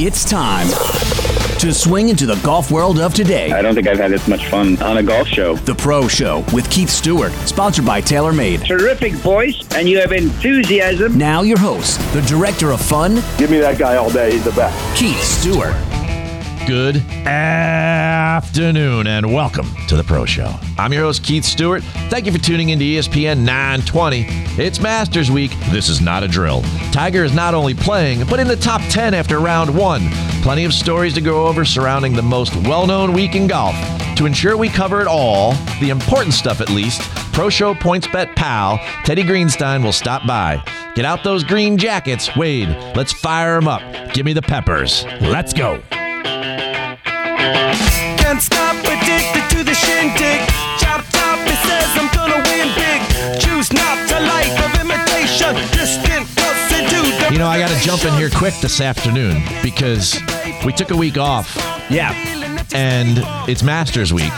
It's time to swing into the golf world of today. I don't think I've had this much fun on a golf show. The Pro Show with Keith Stewart, sponsored by TaylorMade. Terrific voice, and you have enthusiasm. Now, your host, the director of fun, Give me that guy all day. He's the best. Keith Stewart. Good afternoon and welcome to the Pro Show. I'm your host, Keith Stewart. Thank you for tuning into E ESPN 920. It's Masters Week. This is not a drill. Tiger is not only playing, but in the top 10 after round one. Plenty of stories to go over surrounding the most well known week in golf. To ensure we cover it all, the important stuff at least, Pro Show PointsBet pal, Teddy Greenstein will stop by. Get out those green jackets. Wade, let's fire them up. Give me the peppers. Let's go. Can't stop addicted to the shindig. Chop top, it says I'm gonna win big. Choose not to life of imitation. Distant us into the You know, I got to jump in here quick this afternoon because we took a week off. Yeah. And it's Masters Week.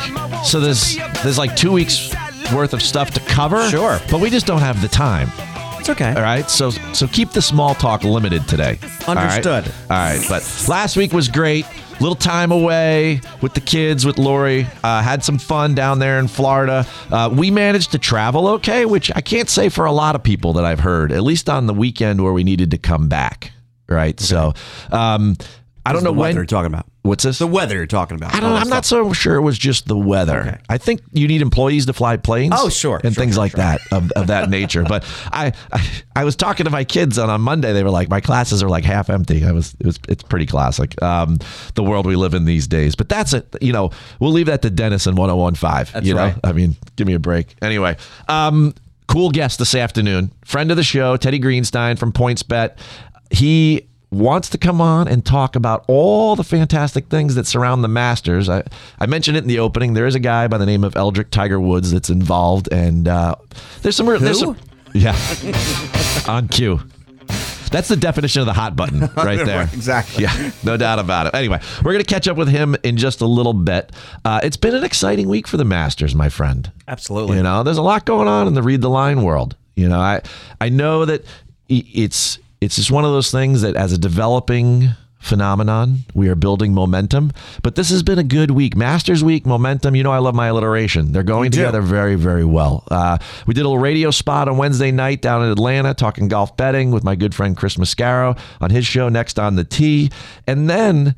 So there's there's like 2 weeks worth of stuff to cover. Sure. But we just don't have the time. It's okay. All right. So so keep the small talk limited today. All right? Understood. All right. But last week was great. Little time away with the kids, with Lori. Uh, had some fun down there in Florida. Uh, we managed to travel okay, which I can't say for a lot of people that I've heard, at least on the weekend where we needed to come back. Right. So um, I don't know when. you're talking about. What's this? The weather you're talking about. I don't, I'm not so sure it was just the weather. Okay. I think you need employees to fly planes. Oh, sure, and sure, things sure, like sure. that of, of that nature. But I, I I was talking to my kids on on Monday. They were like, my classes are like half empty. I was it was it's pretty classic. Um, the world we live in these days. But that's it. You know, we'll leave that to Dennis in 1015. That's you know, right. I mean, give me a break. Anyway, um, cool guest this afternoon. Friend of the show, Teddy Greenstein from PointsBet. He wants to come on and talk about all the fantastic things that surround the Masters. I, I mentioned it in the opening. There is a guy by the name of Eldrick Tiger Woods that's involved, and uh, there's some. There's some yeah, on cue. That's the definition of the hot button right there. Exactly. Yeah, no doubt about it. Anyway, we're going to catch up with him in just a little bit. Uh, it's been an exciting week for the Masters, my friend. Absolutely. You know, there's a lot going on in the read the line world. You know, I I know that it's it's just one of those things that as a developing phenomenon, we are building momentum. But this has been a good week. Masters week, momentum. You know, I love my alliteration. They're going together very, very well. Uh, we did a little radio spot on Wednesday night down in Atlanta talking golf betting with my good friend Chris Mascaro on his show next on the tee. And then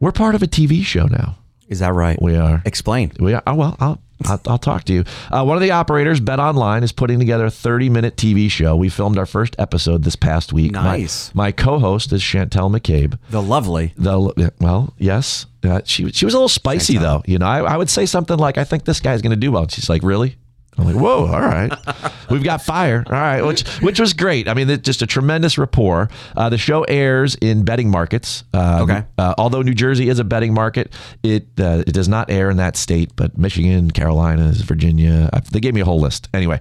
we're part of a TV show now. Is that right? We are. Explain. We are, oh, well, I'll, I'll, I'll talk to you. Uh, one of the operators, Bet Online, is putting together a 30 minute TV show. We filmed our first episode this past week. My- Nice. My, co host is Chantel McCabe. The lovely. The, well, yes. Uh, she, she was a little spicy, though. You know, I, I would say something like, I think this guy's going to do well. And she's like, really? I'm like, whoa, all right. We've got fire. All right, which which was great. I mean, it's just a tremendous rapport. Uh, the show airs in betting markets. Uh, Okay. Uh, although New Jersey is a betting market, it uh, it does not air in that state, but Michigan, Carolinas, Virginia. I, they gave me a whole list. Anyway.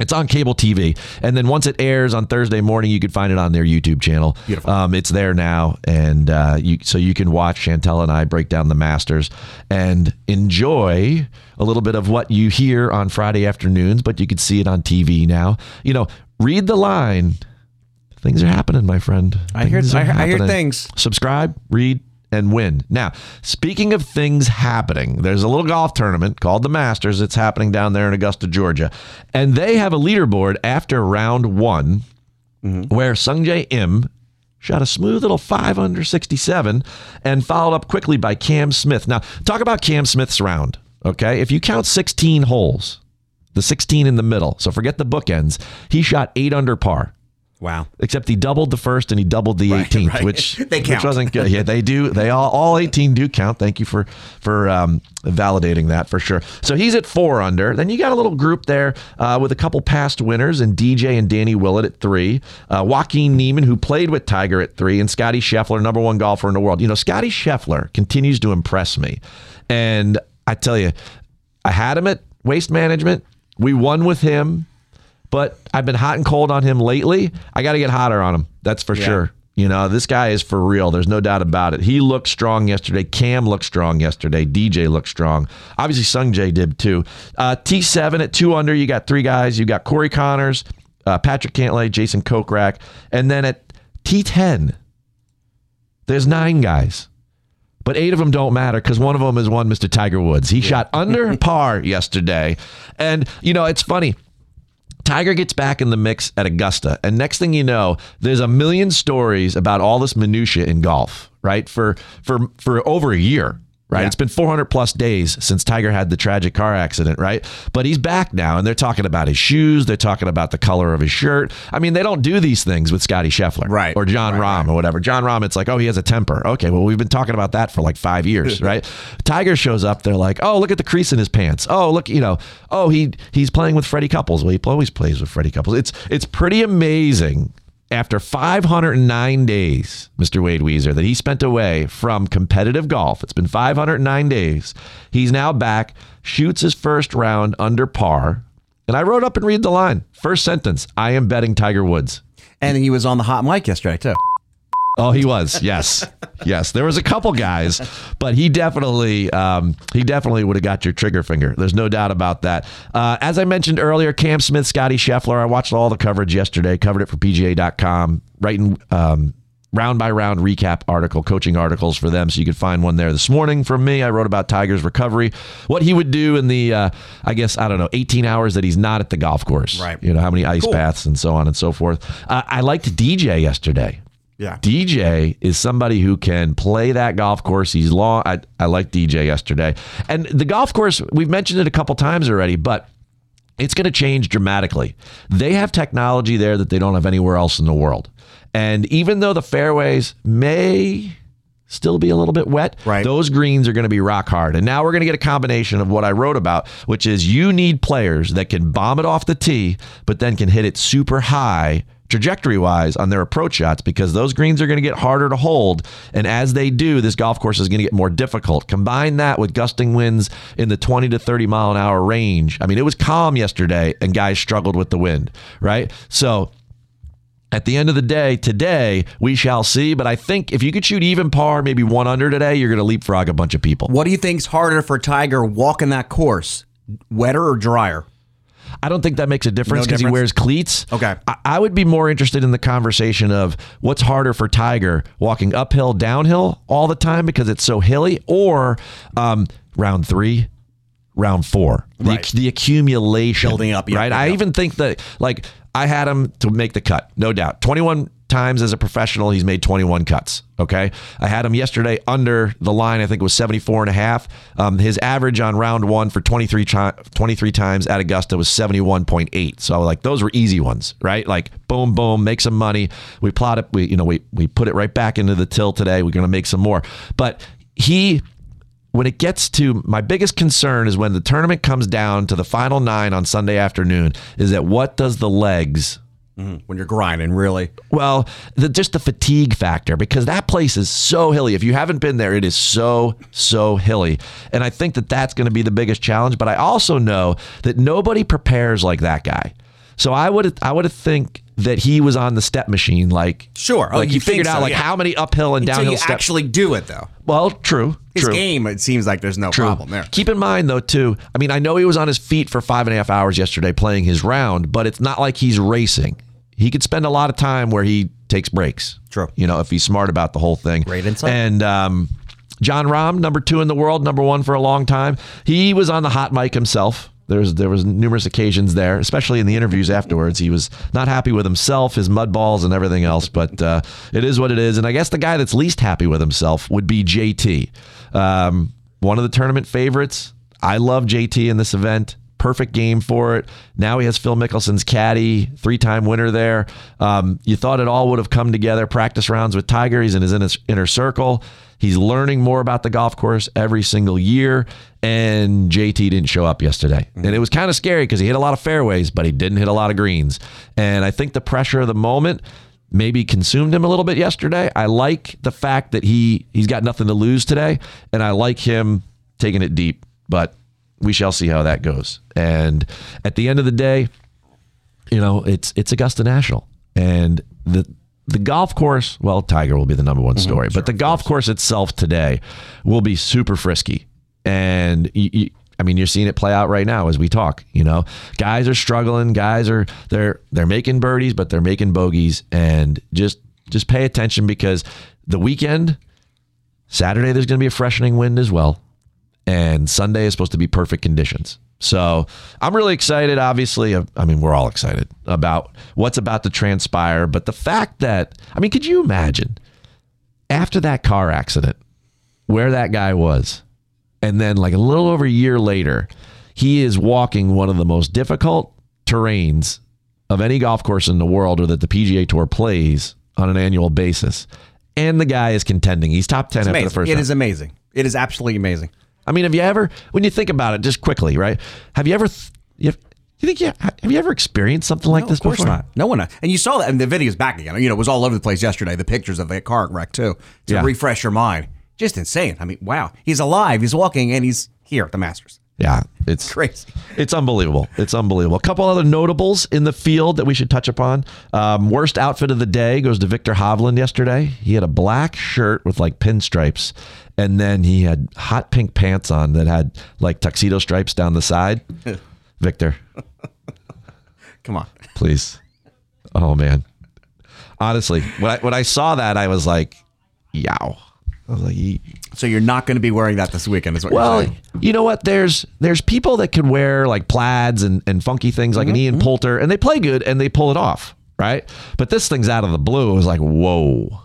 It's on cable TV, and then once it airs on Thursday morning, you can find it on their YouTube channel. Beautiful. Um, it's there now, and uh, you so you can watch Chantel and I break down the Masters and enjoy a little bit of what you hear on Friday afternoons, but you can see it on TV now. You know, read the line. Things are happening, my friend. I hear- Things I hear- I hear things. Subscribe, read, and win. Now, speaking of things happening, there's a little golf tournament called the Masters. It's happening down there in Augusta, Georgia. And they have a leaderboard after round one mm-hmm. where Sungjae Im shot a smooth little 5 under 67 and followed up quickly by Cam Smith. Now, talk about Cam Smith's round, okay? If you count 16 holes, the 16 in the middle, so forget the bookends, he shot 8 under par. Wow. Except he doubled the first and he doubled the 18th, right. which They which wasn't good. Yeah, they do. They all all 18 do count. Thank you for for um, validating that for sure. So he's at four under. Then you got a little group there uh, with a couple past winners and DJ and Danny Willett at three, uh, Joaquin Niemann who played with Tiger at three, and Scottie Scheffler, number one golfer in the world. You know, Scottie Scheffler continues to impress me, and I tell you, I had him at Waste Management. We won with him but I've been hot and cold on him lately. I got to get hotter on him. That's for sure. You know, this guy is for real. There's no doubt about it. He looked strong yesterday. Cam looked strong yesterday. DJ looked strong. Obviously, Sung Jae did too. Uh, T7 at two under, you got three guys. You got Corey Conners, uh, Patrick Cantlay, Jason Kokrak. And then at T10, There's nine guys. But eight of them don't matter because one of them is one Mr. Tiger Woods. He shot under par yesterday. And, you know, it's funny. Tiger gets back in the mix at Augusta, and next thing you know, there's a million stories about all this minutia in golf, right? For for for over a year, right? Yeah. It's been 400 plus days since Tiger had the tragic car accident, right? But he's back now, and they're talking about his shoes, they're talking about the color of his shirt. I mean, they don't do these things with Scottie Scheffler, Right. Or John Right, Rahm or whatever. Jon Rahm, it's like, oh, he has a temper. Okay, well, we've been talking about that for like five years, right? Tiger shows up, they're like, oh, look at the crease in his pants. Oh, look, you know, oh, he he's playing with Freddie Couples. Well, he always plays with Freddie Couples. It's it's pretty amazing. After 509 days, Mr. Wade Weezer, that he spent away from competitive golf, it's been 509 days. He's now back, shoots his first round under par. And I wrote up and read the line. First sentence I am betting Tiger Woods. And he was on the hot mic yesterday too. Oh, he was. Yes, yes. There was a couple guys, but he definitely, um, he definitely would have got your trigger finger. There's no doubt about that. Uh, as I mentioned earlier, Cam Smith, Scottie Scheffler. I watched all the coverage yesterday. Covered it for PGA.com. Writing um, round by round recap article, coaching articles for them. So you could find one there this morning from me. I wrote about Tiger's recovery, what he would do in the, uh, I guess I don't know, 18 hours that he's not at the golf course. Right. You know how many ice Cool. baths and so on and so forth. Uh, I liked DJ yesterday. Yeah. DJ is somebody who can play that golf course. He's long. I, I like DJ yesterday. And the golf course, we've mentioned it a couple times already, but it's going to change dramatically. They have technology there that they don't have anywhere else in the world. And even though the fairways may still be a little bit wet, Right. those greens are going to be rock hard. And now we're going to get a combination of what I wrote about, which is you need players that can bomb it off the tee, but then can hit it super high trajectory wise on their approach shots because those greens are going to get harder to hold. And as they do, this golf course is going to get more difficult. Combine that with gusting winds in the 20 to 30 mile an hour range. I mean, it was calm yesterday and guys struggled with the wind, right? So, at the end of the day, today we shall see. But I think if you could shoot even par, maybe one under today, you're going to leapfrog a bunch of people. What do you think's harder for Tiger walking that course? Wetter or drier? I don't think that makes a difference No because he wears cleats. Okay. I, I would be more interested in the conversation of what's harder for Tiger walking uphill, downhill all the time because it's so hilly, or um, round three, round four, Right. the, the accumulation Building up, yeah, right? yeah, I even think that like I had him to make the cut, no doubt. 21 times as a professional, he's made 21 cuts. Okay. I had him yesterday under the line. I think it was 74 and a half. Um, his average on round one for 23, chi- 23 times at Augusta was 71.8. So like those were easy ones, right? Like boom, boom, make some money. We plot it. We, you know, we, we put it right back into the till today. We're going to make some more, but he, when it gets to my biggest concern is when the tournament comes down to the final nine on Sunday afternoon is that what does the legs mm, When you're grinding, really? well, the, just the fatigue factor because that place is so hilly. If you haven't been there, it is so so hilly, and I think that that's going to be the biggest challenge. But I also know that nobody prepares like that guy. So I would I would think that he was on the step machine, like Sure. Oh, like you he figured think out so, like yeah. how many uphill and Until downhill you steps. actually do it, though. well, true, His true. game, it seems like there's no True. problem there. Keep in mind, though, too. I mean, I know he was on his feet for five and a half hours yesterday playing his round, but it's not like he's racing. He could spend a lot of time where he takes breaks. True. You know, if he's smart about the whole thing. Great insight. And um, Jon Rahm, number two in the world, number one for a long time. He was on the hot mic himself. There was there was numerous occasions there, especially in the interviews afterwards. He was not happy with himself, his mud balls, and everything else. But uh, it is what it is. And I guess the guy that's least happy with himself would be JT, um, one of the tournament favorites. I love JT in this event. Perfect game for it. Now he has Phil Mickelson's caddy, three-time winner there. Um, you thought it all would have come together. Practice rounds with Tiger. He's in his inner circle. He's learning more about the golf course every single year. And JT didn't show up yesterday. And it was kind of scary because he hit a lot of fairways, but he didn't hit a lot of greens. And I think the pressure of the moment maybe consumed him a little bit yesterday. I like the fact that he he's got nothing to lose today, and I like him taking it deep. But we shall see how that goes. And at the end of the day, you know, it's it's Augusta National, and the the golf course. Well, Tiger will be the number one mm-hmm. story, but the golf course itself today will be super frisky, and you, you, I mean, you're seeing it play out right now as we talk. You know, guys are struggling. Guys are they're they're making birdies, but they're making bogeys, and just Just pay attention because the weekend, Saturday, there's going to be a freshening wind as well. And Sunday is supposed to be perfect conditions. So I'm really excited. Obviously, I mean, we're all excited about what's about to transpire. But the fact that, I mean, could you imagine after that car accident where that guy was? And then, like a little over a year later, he is walking one of the most difficult terrains of any golf course in the world or that the PGA Tour plays on an annual basis. And the guy is contending. He's top 10 It's after amazing. the first It round. is amazing. It is absolutely amazing. I mean, have you ever, when you think about it, just quickly, right? Have you ever, you have, you think, yeah, have you ever experienced something like No, this of course before? not. No one. Uh, and you saw that, and the video's back again. You know, it was all over the place yesterday. The pictures of that car wreck too, to Yeah. refresh your mind. Just insane. I mean, wow. He's alive. He's walking, and he's here at the Masters. Yeah, it's Crazy. It's unbelievable. It's unbelievable. A couple other notables in the field that we should touch upon. Um, worst outfit of the day goes to Viktor Hovland yesterday. He had a black shirt with like pinstripes, and then he had hot pink pants on that had like tuxedo stripes down the side. Viktor, Come on. please. Oh man. Honestly, when I when I saw that, I was like, yow. I was like, "Ye- So you're not going to be wearing that this weekend, is what well, you're saying? you know what? There's there's people that can wear like plaids and, and funky things like an mm-hmm. Ian mm-hmm. Poulter, and they play good and they pull it off, right? But this thing's out of the blue. It was like, whoa,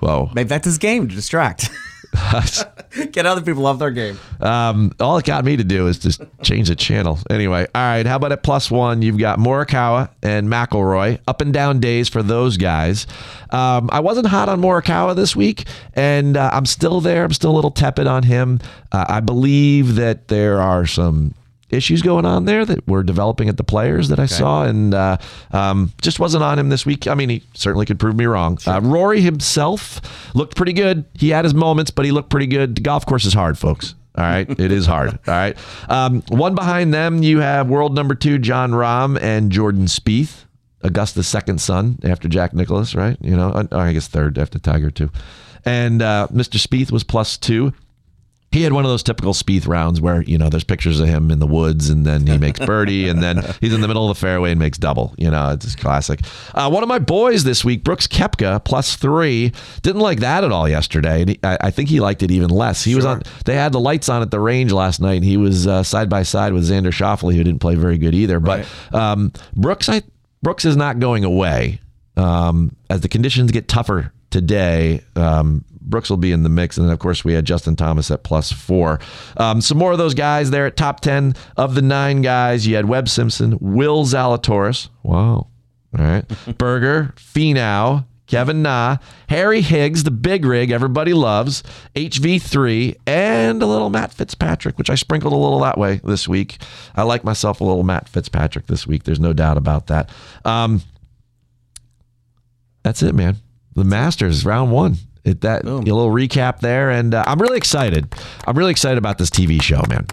whoa. Maybe that's his game to distract. Get other people off their game. Um, all it got me to do is just change the channel. Anyway, all right. How about at plus one? You've got Morikawa and McIlroy. Up and down days for those guys. Um, I wasn't hot on Morikawa this week, and uh, I'm still there. I'm still a little tepid on him. Uh, I believe that there are some issues going on there that were developing at the players that I saw, and uh, um, just wasn't on him this week. I mean, he certainly could prove me wrong. Uh, Rory himself looked pretty good. He had his moments, but he looked pretty good. The golf course is hard, folks. All right, it is hard. All right, um, one behind them, you have world number two Jon Rahm and Jordan Spieth, Augusta's second son after Jack Nicklaus, right? You know, uh, I guess third after Tiger too, and uh, Mr. Spieth was plus two he had one of those typical Spieth rounds where you know there's pictures of him in the woods and then he makes birdie and then he's in the middle of the fairway and makes double. You know, it's just classic. Uh, one of my boys this week, Brooks Koepka, plus three, didn't like that at all yesterday. And he, I, I think he liked it even less. He was on. They had the lights on at the range last night. And he was uh, side by side with Xander Schauffele, who didn't play very good either. But um, Brooks, I Brooks is not going away um, as the conditions get tougher today. Um, Brooks will be in the mix, and then of course we had Justin Thomas at plus four. Um, some more of those guys there at top ten of the nine guys. You had Webb Simpson, Will Zalatoris. Wow. All right. Berger, Finau, Kevin Na, Harry Higgs, the big rig everybody loves, HV3, and a little Matt Fitzpatrick, which I sprinkled a little that way this week. I like myself a little Matt Fitzpatrick this week. There's no doubt about that. Um, that's it, man. The Masters round one. It, that a little recap there, and uh, I'm really excited. I'm really excited about this TV show, man.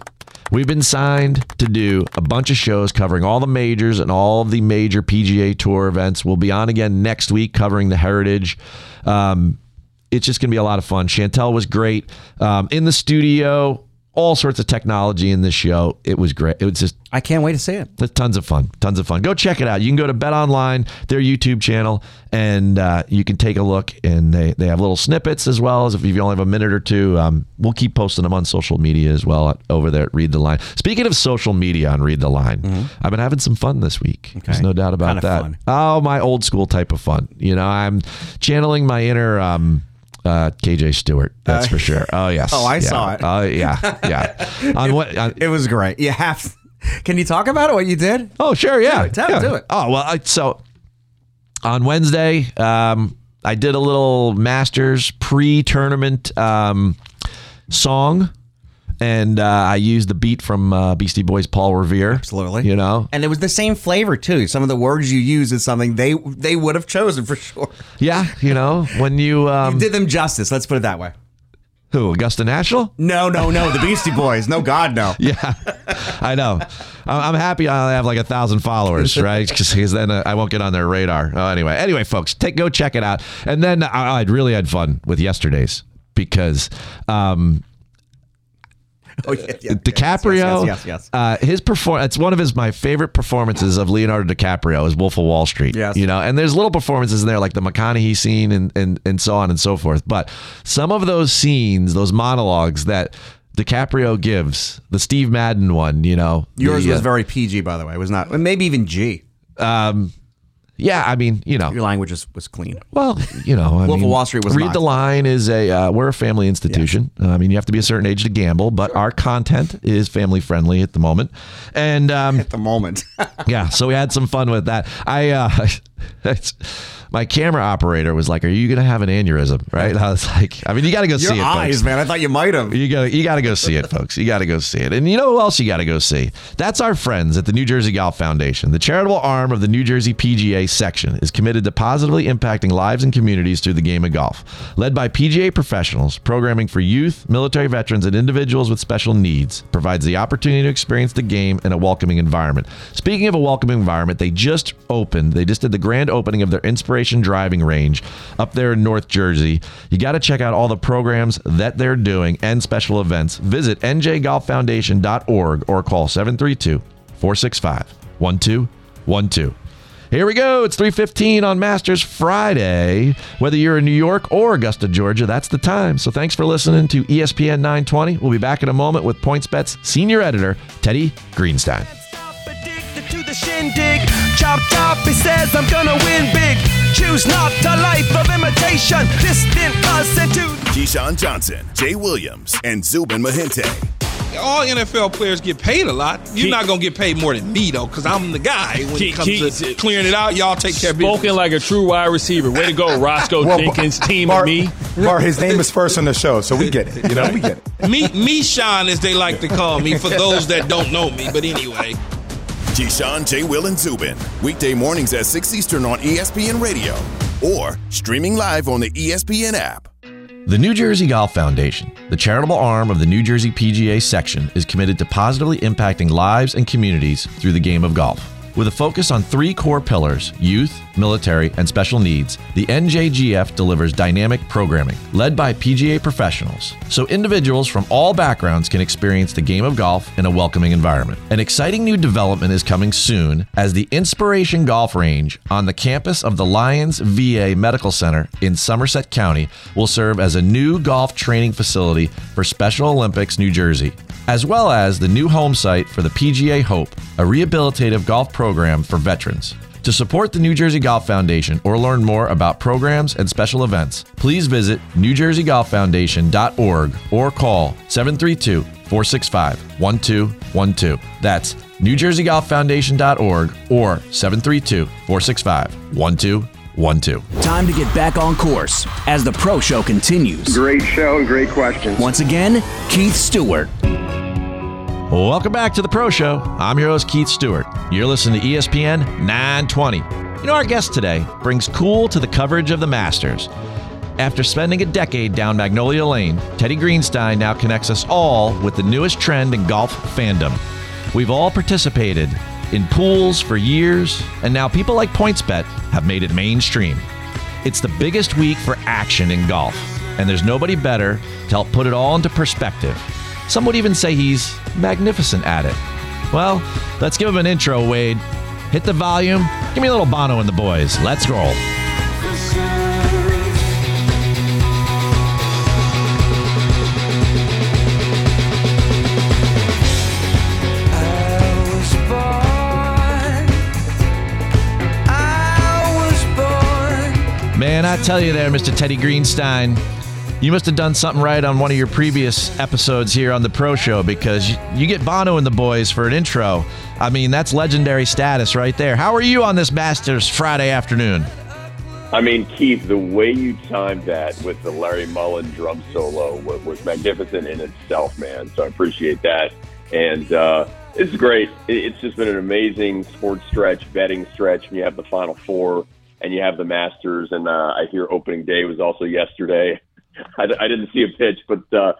We've been signed to do a bunch of shows covering all the majors and all of the major PGA Tour events. We'll be on again next week covering the Heritage. Um, it's just going to be a lot of fun. Chantel was great um, in the studio. All sorts of technology in this show. It was great. It was just I can't wait to see it. tons of fun. Tons of fun. Go check it out. You can go to Bet Online, their YouTube channel, and uh, you can take a look. And they, they have little snippets as well as if you only have a minute or two. Um, we'll keep posting them on social media as well at- over there at Read the Line. Speaking of social media on Read the Line, I've been having some fun this week. There's no doubt about Kind that. Oh, my old school type of fun. You know, I'm channeling my inner. Um, uh, KJ Stewart, that's for sure. Oh yes. Oh, I Yeah. saw it. Oh yeah, yeah. on what? On, It was great. You have. Can you talk about it? What you did? Oh, sure, yeah. it, tell- yeah. do it. Oh, well, I, so on Wednesday, um, I did a little Masters pre-tournament um, song, and uh, I used the beat from uh, Beastie Boys' Paul Revere. Absolutely. You know, And it was the same flavor too. Some of the words you use is something they they would have chosen for sure. yeah, you know when you um, Did them justice. Let's put it that way. who Augusta National. No, no, no. The Beastie Boys. No, God, no. Yeah, I know. I'm happy I have like a thousand followers, right? Because then uh, I won't get on their radar. Oh, anyway, anyway, folks, take go check it out. And then I, I really had fun with yesterday's because um, Oh, yeah, yeah, DiCaprio. Yes, yes, yes. yes. Uh, his perform. It's one of his my favorite performances of Leonardo DiCaprio is Wolf of Wall Street. Yes. You know, and there's little performances in there like the McConaughey scene and and and so on and so forth. But some of those scenes, those monologues that DiCaprio gives, the Steve Madden one, you know, Yours the, was uh, very PG, by the way. It was not, maybe even G. yeah. I mean, you know, Your language was, was clean. Well, you know, I Wolf of Wall Street was Read not. the line is a uh, we're a family institution. Uh, I mean, you have to be a certain age to gamble, but our content is family friendly at the moment, and um, At the moment. yeah, so we had some fun with that. I uh, it's- my camera operator was like, "Are you gonna have an aneurysm?" Right? I was like, "I mean, you got to go Your see it." eyes, folks. man. I thought you might have. You go. You got to go see it, folks. You got to go see it. And you know who else you got to go see? That's our friends at the New Jersey Golf Foundation. The charitable arm of the New Jersey PGA section is committed to positively impacting lives and communities through the game of golf. Led by PGA professionals, programming for youth, military veterans, and individuals with special needs provides the opportunity to experience the game in a welcoming environment. Speaking of a welcoming environment, they just opened. They just did the grand opening of their Inspiration Driving Range up there in North Jersey. You got to check out all the programs that they're doing and special events. Visit njgolffoundation.org or call 732 465 1212. Here we go. It's 3:15 on Masters Friday. Whether you're in New York or Augusta, Georgia, that's the time. So thanks for listening to ESPN 920. We'll be back in a moment with PointsBet's senior editor, Teddy Greenstein. Addicted to the shindig. Chop top, he says I'm gonna win big. Choose not a life of imitation. Distant us into Keyshawn Johnson, Jay Williams, and Zubin Mehenti. all NFL players get paid a lot. You're not gonna get paid more than me though, because I'm the guy when Keith- it comes Keith- to clearing it out. Y'all take care of business. Spoken like a true wide receiver. Way to go, Roscoe Well, Jenkins, team Bart, and me. Bart, his name is first on the show, so we get it. You know, we get it. me, me, Sean, as they like to call me, for those that don't know me. But anyway, Keyshawn, J. Will, and Zubin. Weekday mornings at 6 Eastern on ESPN Radio or streaming live on the ESPN app. The New Jersey Golf Foundation, the charitable arm of the New Jersey PGA section, is committed to positively impacting lives and communities through the game of golf. With a focus on three core pillars youth, military, and special needs the NJGF delivers dynamic programming led by PGA professionals so individuals from all backgrounds can experience the game of golf in a welcoming environment. An exciting new development is coming soon as the Inspiration Golf Range on the campus of the Lyons VA Medical Center in Somerset County will serve as a new golf training facility for Special Olympics New Jersey as well as the new home site for the PGA Hope, a rehabilitative golf program for veterans. To support the New Jersey Golf Foundation or learn more about programs and special events, please visit newjerseygolffoundation.org or call 732 465 1212. That's newjerseygolffoundation.org or 732 465 1212. Time to get back on course as the Pro Show continues. Great show and great questions. Once again, Keith Stewart. Welcome back to the Pro Show. I'm your host, Keith Stewart. You're listening to ESPN 920. You know, our guest today brings cool to the coverage of the Masters. After spending a decade down Magnolia Lane, Teddy Greenstein now connects us all with the newest trend in golf fandom. We've all participated in pools for years, and now people like PointsBet have made it mainstream. It's the biggest week for action in golf, and there's nobody better to help put it all into perspective. Some would even say he's magnificent at it. Well, let's give him an intro, Wade. Hit the volume. Give me a little Bono and the boys. Let's roll. Man, I tell you there, Mr. Teddy Greenstein, you must have done something right on one of your previous episodes here on the Pro Show because you, get Bono and the boys for an intro. I mean, that's legendary status right there. How are you on this Masters Friday afternoon? I mean, Keith, the way you timed that with the Larry Mullen drum solo was, was magnificent in itself, man. So I appreciate that. And uh, it's great. It's just been an amazing sports stretch, betting stretch. And you have the Final Four and you have the Masters. And uh, I hear opening day was also yesterday. I, I didn't see a pitch, but uh,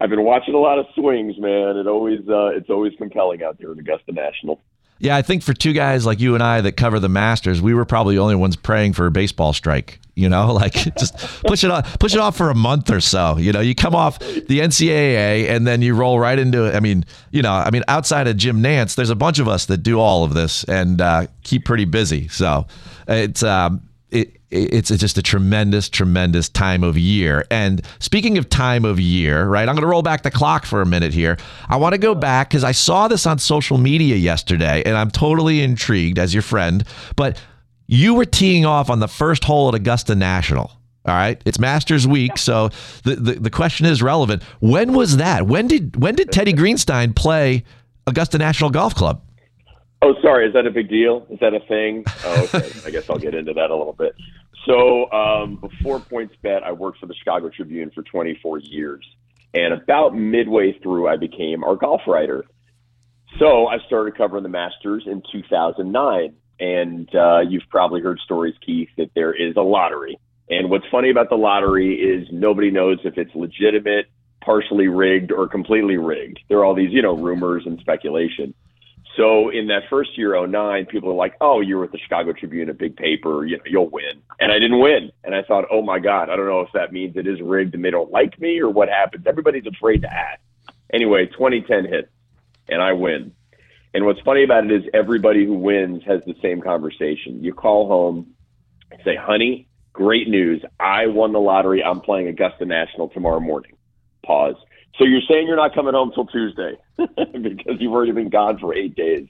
I've been watching a lot of swings, man. It always uh, it's always compelling out there at Augusta National. Yeah, I think for two guys like you and I that cover the Masters, we were probably the only ones praying for a baseball strike. You know, like just push it off, push it off for a month or so. You know, you come off the NCAA and then you roll right into it. I mean, you know, I mean, outside of Jim Nantz, there's a bunch of us that do all of this and uh, keep pretty busy. So it's um, it, it's just a tremendous, tremendous time of year. And speaking of time of year, right? I'm going to roll back the clock for a minute here. I want to go back because I saw this on social media yesterday, and I'm totally intrigued as your friend. But you were teeing off on the first hole at Augusta National. All right, it's Masters Week, so the, the the question is relevant. When was that? When did when did Teddy Greenstein play Augusta National Golf Club? Oh, sorry. Is that a big deal? Is that a thing? Oh, okay. I guess I'll get into that a little bit. So, um, before PointsBet, I worked for the Chicago Tribune for 24 years. And about midway through, I became our golf writer. So, I started covering the Masters in 2009. And uh, you've probably heard stories, Keith, that there is a lottery. And what's funny about the lottery is nobody knows if it's legitimate, partially rigged, or completely rigged. There are all these, you know, rumors and speculation. So in that first year, 09, people are like, oh, you're with the Chicago Tribune, a big paper, you know, you'll win. And I didn't win. And I thought, oh my God, I don't know if that means it is rigged and they don't like me or what happens. Everybody's afraid to ask. Anyway, 2010 hits and I win. And what's funny about it is everybody who wins has the same conversation. You call home, say, honey, great news. I won the lottery. I'm playing Augusta National tomorrow morning. Pause. So you're saying you're not coming home till Tuesday because you've already been gone for eight days.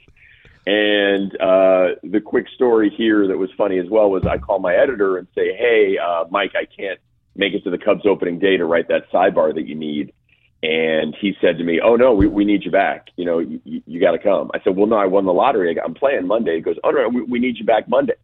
And uh, the quick story here that was funny as well was I call my editor and say, "Hey, uh, Mike, I can't make it to the Cubs opening day to write that sidebar that you need." And he said to me, "Oh no, we, we need you back. You know, you, you got to come." I said, "Well, no, I won the lottery. I'm playing Monday." He goes, "Oh no, we, we need you back Monday."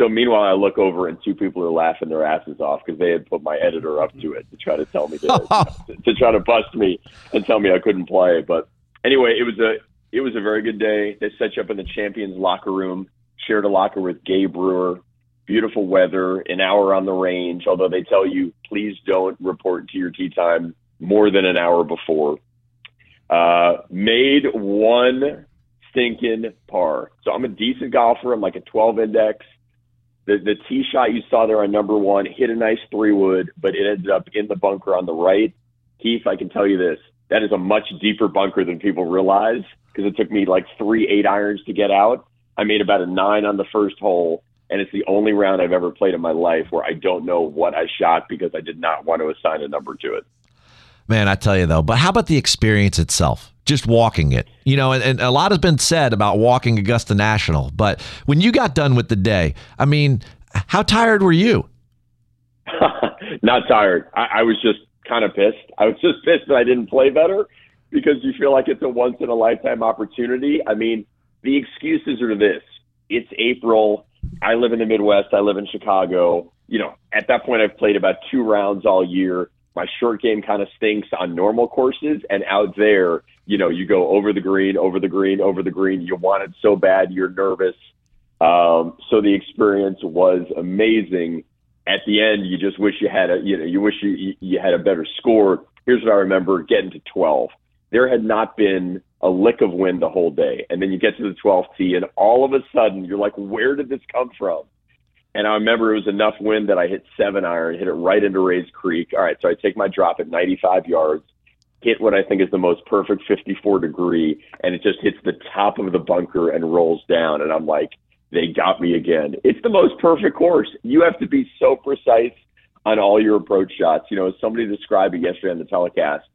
So meanwhile, I look over and two people are laughing their asses off because they had put my editor up to it to try to tell me to, to, to try to bust me and tell me I couldn't play. But anyway, it was a it was a very good day. They set you up in the champions locker room, shared a locker with Gay Brewer. Beautiful weather, an hour on the range. Although they tell you please don't report to your tee time more than an hour before. Uh, made one stinking par. So I'm a decent golfer. I'm like a 12 index. The the tee shot you saw there on number one hit a nice three wood, but it ended up in the bunker on the right. Keith, I can tell you this: that is a much deeper bunker than people realize because it took me like three eight irons to get out. I made about a nine on the first hole, and it's the only round I've ever played in my life where I don't know what I shot because I did not want to assign a number to it. Man, I tell you though, but how about the experience itself? Just walking it, you know, and, and, a lot has been said about walking Augusta National. But when you got done with the day, I mean, how tired were you? Not tired. I, I was just kind of pissed. I was just pissed that I didn't play better because you feel like it's a once in a lifetime opportunity. I mean, the excuses are this it's April. I live in the Midwest. I live in Chicago. You know, at that point, I've played about two rounds all year my short game kind of stinks on normal courses and out there you know you go over the green over the green over the green. You want it so bad you're nervous. Um, so the experience was amazing. At the end you just wish you had a you know you wish you you had a better score. Here's what i remember getting to 12 there had not been a lick of wind the whole day. And then you get to the 12th tee and all of a sudden you're like where did this come from? And I remember it was enough wind that I hit seven iron, hit it right into Rae's Creek. All right, so I take my drop at 95 yards, hit what I think is the most perfect 54 degree, and it just hits the top of the bunker and rolls down. And I'm like, they got me again. It's the most perfect course. You have to be so precise on all your approach shots. You know, somebody described it yesterday on the telecast,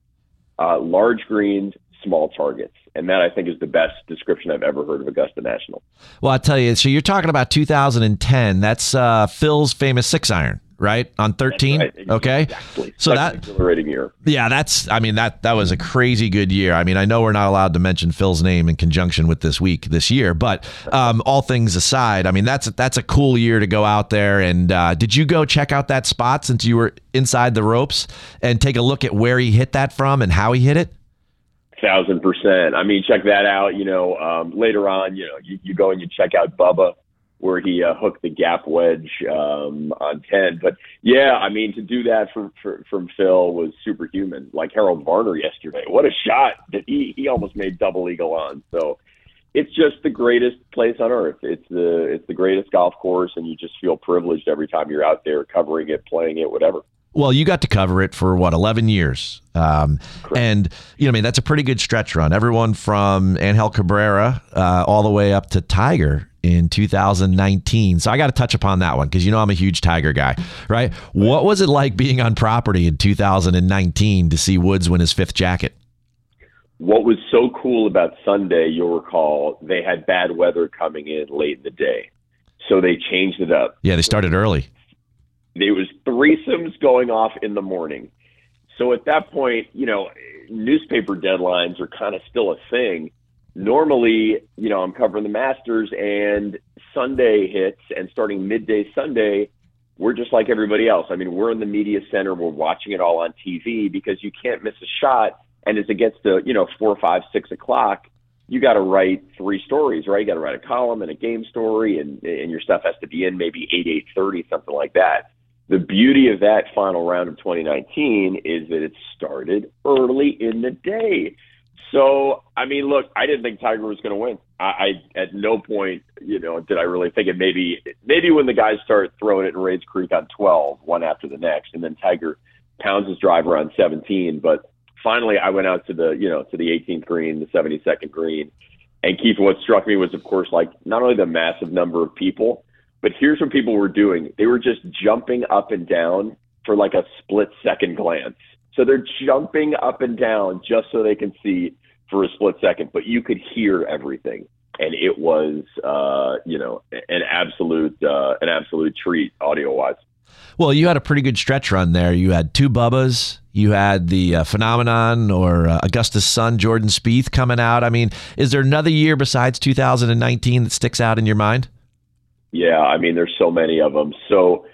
uh, large greens, small targets. And that I think is the best description I've ever heard of Augusta National. Well, I tell you, so you're talking about 2010. That's uh, Phil's famous six iron, right? On 13. Right. Okay. Exactly. So Such that exhilarating year. Yeah, that's. I mean that that was a crazy good year. I mean, I know we're not allowed to mention Phil's name in conjunction with this week this year, but um, all things aside, I mean that's that's a cool year to go out there. And uh, did you go check out that spot since you were inside the ropes and take a look at where he hit that from and how he hit it? Thousand percent. I mean, check that out. You know, um, later on, you know, you, you go and you check out Bubba where he uh, hooked the gap wedge um, on ten. But yeah, I mean, to do that from for, from Phil was superhuman. Like Harold Varner yesterday, what a shot that he he almost made double eagle on. So it's just the greatest place on earth. It's the it's the greatest golf course, and you just feel privileged every time you're out there covering it, playing it, whatever. Well, you got to cover it for what eleven years, um, and you know, I mean, that's a pretty good stretch run. Everyone from Angel Cabrera uh, all the way up to Tiger in 2019. So I got to touch upon that one because you know I'm a huge Tiger guy, right? What was it like being on property in 2019 to see Woods win his fifth jacket? What was so cool about Sunday, you'll recall, they had bad weather coming in late in the day, so they changed it up. Yeah, they started early. There was threesomes going off in the morning. So at that point, you know, newspaper deadlines are kind of still a thing. Normally, you know, I'm covering the Masters and Sunday hits and starting midday Sunday, we're just like everybody else. I mean, we're in the media center, we're watching it all on TV because you can't miss a shot. And as it gets to, you know, four, five, six o'clock, you got to write three stories, right? You got to write a column and a game story, and and your stuff has to be in maybe eight, eight thirty, something like that the beauty of that final round of 2019 is that it started early in the day. So, I mean, look, I didn't think Tiger was going to win. I, I at no point, you know, did I really think it. Maybe, maybe when the guys start throwing it in Rae's Creek on 12, one after the next, and then Tiger pounds his driver on 17. But finally, I went out to the, you know, to the 18th green, the 72nd green, and Keith. What struck me was, of course, like not only the massive number of people, but here's what people were doing. They were just jumping up and down for like a split second glance. So they're jumping up and down just so they can see for a split second, but you could hear everything. And it was, uh, you know, an absolute, uh, an absolute treat audio wise. Well, you had a pretty good stretch run there. You had two Bubbas. You had the uh, phenomenon or uh, Augusta's son, Jordan Spieth, coming out. I mean, is there another year besides 2019 that sticks out in your mind? Yeah, I mean, there's so many of them. So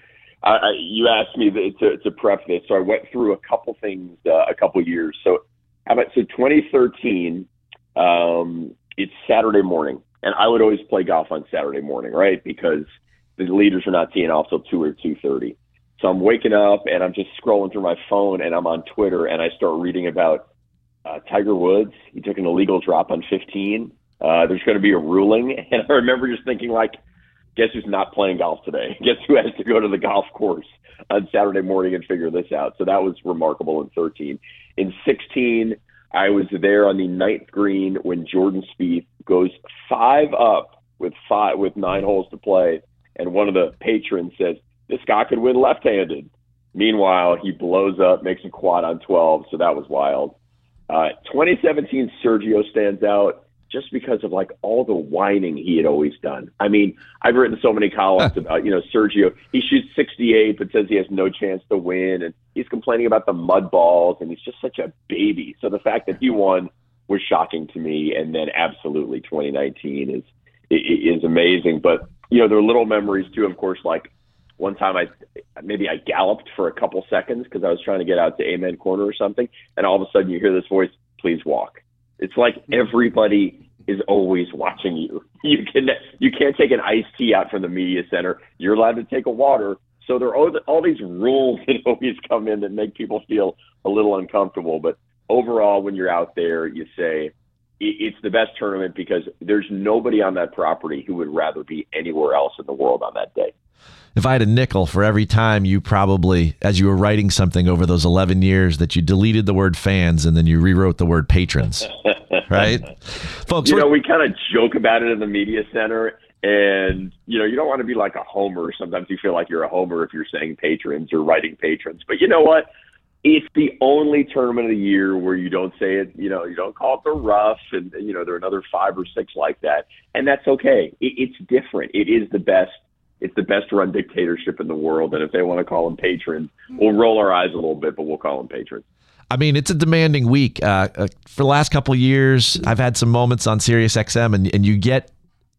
I, I, you asked me to, to prep this, so I went through a couple things, uh, a couple years. So how about so 2013? Um, it's Saturday morning, and I would always play golf on Saturday morning, right? Because the leaders are not teeing off till two or two thirty. So I'm waking up and I'm just scrolling through my phone, and I'm on Twitter, and I start reading about uh, Tiger Woods. He took an illegal drop on 15. Uh, there's going to be a ruling, and I remember just thinking like guess who's not playing golf today? Guess who has to go to the golf course on Saturday morning and figure this out? So that was remarkable in 13. In 16, I was there on the ninth green when Jordan Spieth goes five up with five with nine holes to play, and one of the patrons says this guy could win left-handed. Meanwhile, he blows up, makes a quad on 12, so that was wild. Uh, 2017, Sergio stands out just because of like all the whining he had always done. I mean, I've written so many columns about, you know, Sergio, he shoots 68 but says he has no chance to win and he's complaining about the mud balls and he's just such a baby. So the fact that he won was shocking to me and then absolutely 2019 is is amazing, but you know, there are little memories too, of course, like one time I maybe I galloped for a couple seconds because I was trying to get out to Amen Corner or something, and all of a sudden you hear this voice, "Please walk." It's like everybody is always watching you. You can you can't take an iced tea out from the media center. You're allowed to take a water. So there are all, all these rules that always come in that make people feel a little uncomfortable. But overall, when you're out there, you say it's the best tournament because there's nobody on that property who would rather be anywhere else in the world on that day if I had a nickel for every time you probably, as you were writing something over those 11 years, that you deleted the word fans and then you rewrote the word patrons, right? Folks, you know, we kind of joke about it in the media center. And, you know, you don't want to be like a homer. Sometimes you feel like you're a homer if you're saying patrons or writing patrons. But you know what? It's the only tournament of the year where you don't say it, you know, you don't call it the rough, and, you know, there are another five or six like that. And that's okay. It, it's different. It is the best it's the best run dictatorship in the world. And if they want to call them patrons, we'll roll our eyes a little bit, but we'll call them patrons. I mean, it's a demanding week. Uh, uh, for the last couple years, I've had some moments on Sirius XM, and, and you get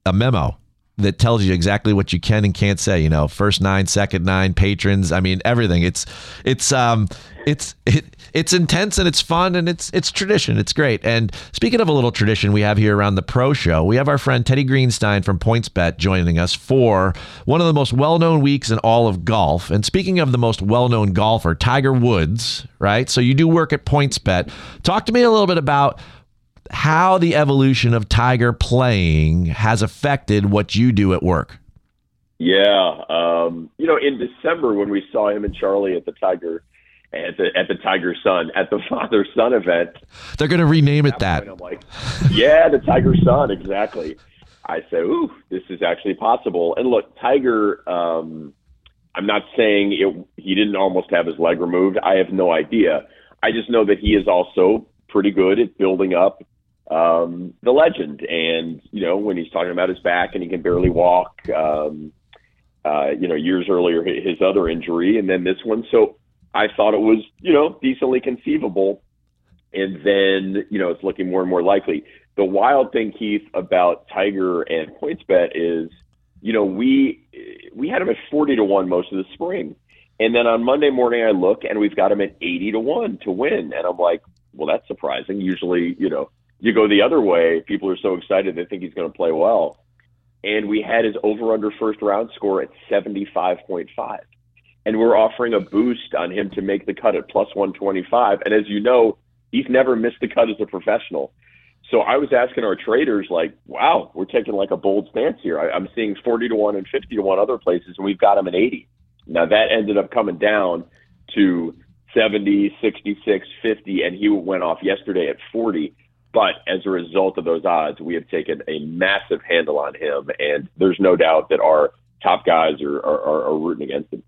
a memo that tells you exactly what you can and can't say. You know, first nine, second nine, patrons. I mean, everything. It's it's um it's it, it's intense and it's fun and it's it's tradition. It's great. And speaking of a little tradition we have here around the Pro Show, we have our friend Teddy Greenstein from PointsBet joining us for one of the most well-known weeks in all of golf. And speaking of the most well-known golfer, Tiger Woods, right? So you do work at PointsBet. Talk to me a little bit about how the evolution of Tiger playing has affected what you do at work. Yeah, um, you know, in December when we saw him and Charlie at the Tiger at the at the Tiger Sun at the father son event, they're going to rename it that. I'm like, yeah, the Tiger Sun, exactly. I say, ooh, this is actually possible. And look, Tiger. Um, I'm not saying it, he didn't almost have his leg removed. I have no idea. I just know that he is also pretty good at building up um, the legend. And you know, when he's talking about his back and he can barely walk. Um, uh, you know, years earlier, his other injury, and then this one. So I thought it was, you know, decently conceivable. And then, you know, it's looking more and more likely. The wild thing, Keith, about Tiger and PointsBet is, you know, we we had him at forty to one most of the spring, and then on Monday morning I look and we've got him at eighty to one to win, and I'm like, well, that's surprising. Usually, you know, you go the other way. People are so excited they think he's going to play well and we had his over under first round score at 75.5. And we're offering a boost on him to make the cut at plus 125. And as you know, he's never missed the cut as a professional. So I was asking our traders, like, wow, we're taking like a bold stance here. I, I'm seeing 40 to 1 and 50 to 1 other places, and we've got him at 80. Now that ended up coming down to 70, 66, 50, and he went off yesterday at 40. But as a result of those odds, we have taken a massive handle on him, and there's no doubt that our top guys are, are, are rooting against him.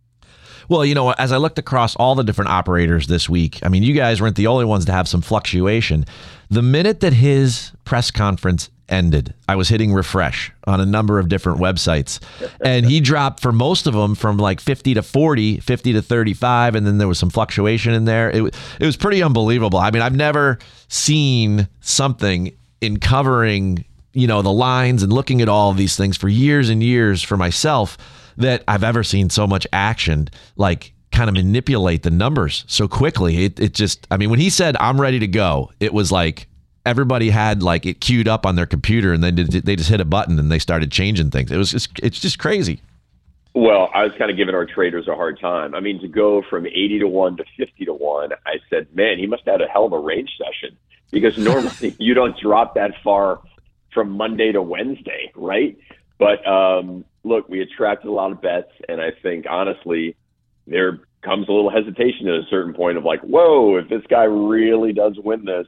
Well, you know, as I looked across all the different operators this week, I mean, you guys weren't the only ones to have some fluctuation. The minute that his press conference ended, I was hitting refresh on a number of different websites. And he dropped for most of them from like 50 to 40, 50 to 35, and then there was some fluctuation in there. It, it was pretty unbelievable. I mean, I've never seen something in covering, you know, the lines and looking at all of these things for years and years for myself that I've ever seen so much action like kind of manipulate the numbers so quickly. It, it just, I mean, when he said, I'm ready to go, it was like, everybody had like it queued up on their computer and they did, they just hit a button and they started changing things. It was just it's just crazy. Well, I was kind of giving our traders a hard time. I mean, to go from 80 to 1 to 50 to 1, I said, man, he must have had a hell of a range session because normally you don't drop that far from Monday to Wednesday, right? But um, look, we attracted a lot of bets, and I think honestly, there comes a little hesitation at a certain point of like, whoa, if this guy really does win this,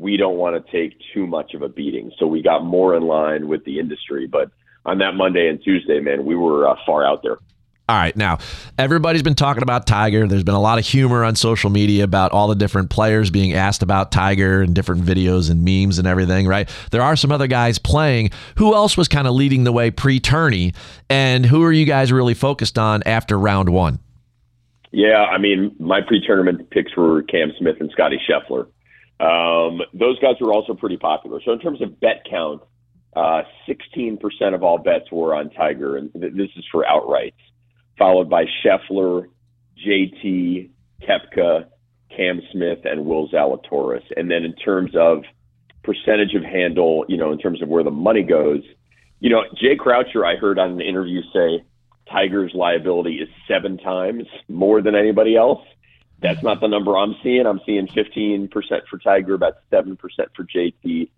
we don't want to take too much of a beating. So we got more in line with the industry. But on that Monday and Tuesday, man, we were uh, far out there. All right. Now, everybody's been talking about Tiger. There's been a lot of humor on social media about all the different players being asked about Tiger and different videos and memes and everything, right? There are some other guys playing. Who else was kind of leading the way pre tourney? And who are you guys really focused on after round one? Yeah, I mean, my pre tournament picks were Cam Smith and Scottie Scheffler. Um, those guys were also pretty popular. So in terms of bet count, uh, 16% of all bets were on Tiger, and th- this is for outrights, followed by Scheffler, JT, Koepka, Cam Smith, and Will Zalatoris. And then in terms of percentage of handle, you know, in terms of where the money goes, you know, Jay Croucher, I heard on an interview say Tiger's liability is seven times more than anybody else. That's not the number I'm seeing. I'm seeing 15% for Tiger, about 7% for JT,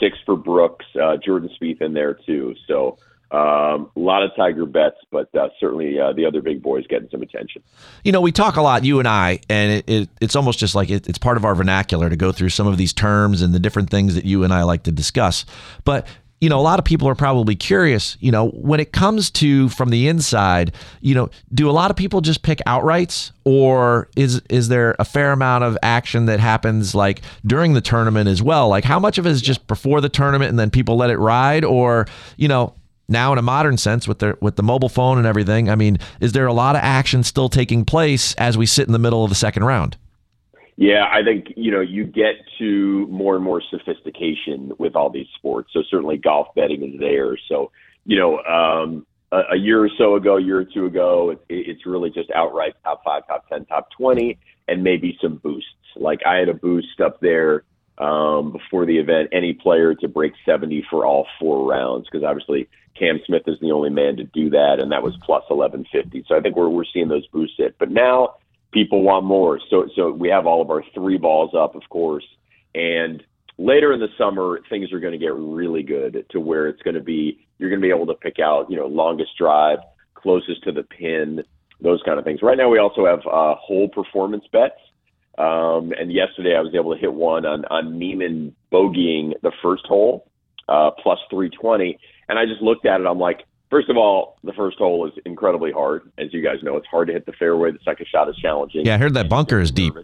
six for Brooks, uh, Jordan Spieth in there too. So um, a lot of Tiger bets, but uh, certainly uh, the other big boys getting some attention. You know, we talk a lot, you and I, and it, it, it's almost just like it, it's part of our vernacular to go through some of these terms and the different things that you and I like to discuss. But you know, a lot of people are probably curious, you know, when it comes to from the inside, you know, do a lot of people just pick outrights or is is there a fair amount of action that happens like during the tournament as well? Like how much of it is just before the tournament and then people let it ride or, you know, now in a modern sense with the with the mobile phone and everything, I mean, is there a lot of action still taking place as we sit in the middle of the second round? Yeah, I think you know you get to more and more sophistication with all these sports. So certainly golf betting is there. So you know, um, a, a year or so ago, a year or two ago, it, it's really just outright top five, top ten, top twenty, and maybe some boosts. Like I had a boost up there um, before the event, any player to break seventy for all four rounds, because obviously Cam Smith is the only man to do that, and that was plus eleven fifty. So I think we're we're seeing those boosts. But now people want more. So so we have all of our three balls up, of course, and later in the summer, things are going to get really good to where it's going to be you're going to be able to pick out you know longest drive, closest to the pin, those kind of things. Right now, we also have uh, hole performance bets. Um, and yesterday, I was able to hit one on on Niemann bogeying the first hole uh, plus 320, and I just looked at it. I'm like, first of all, the first hole is incredibly hard, as you guys know. It's hard to hit the fairway. The second shot is challenging. Yeah, I heard that bunker is deep.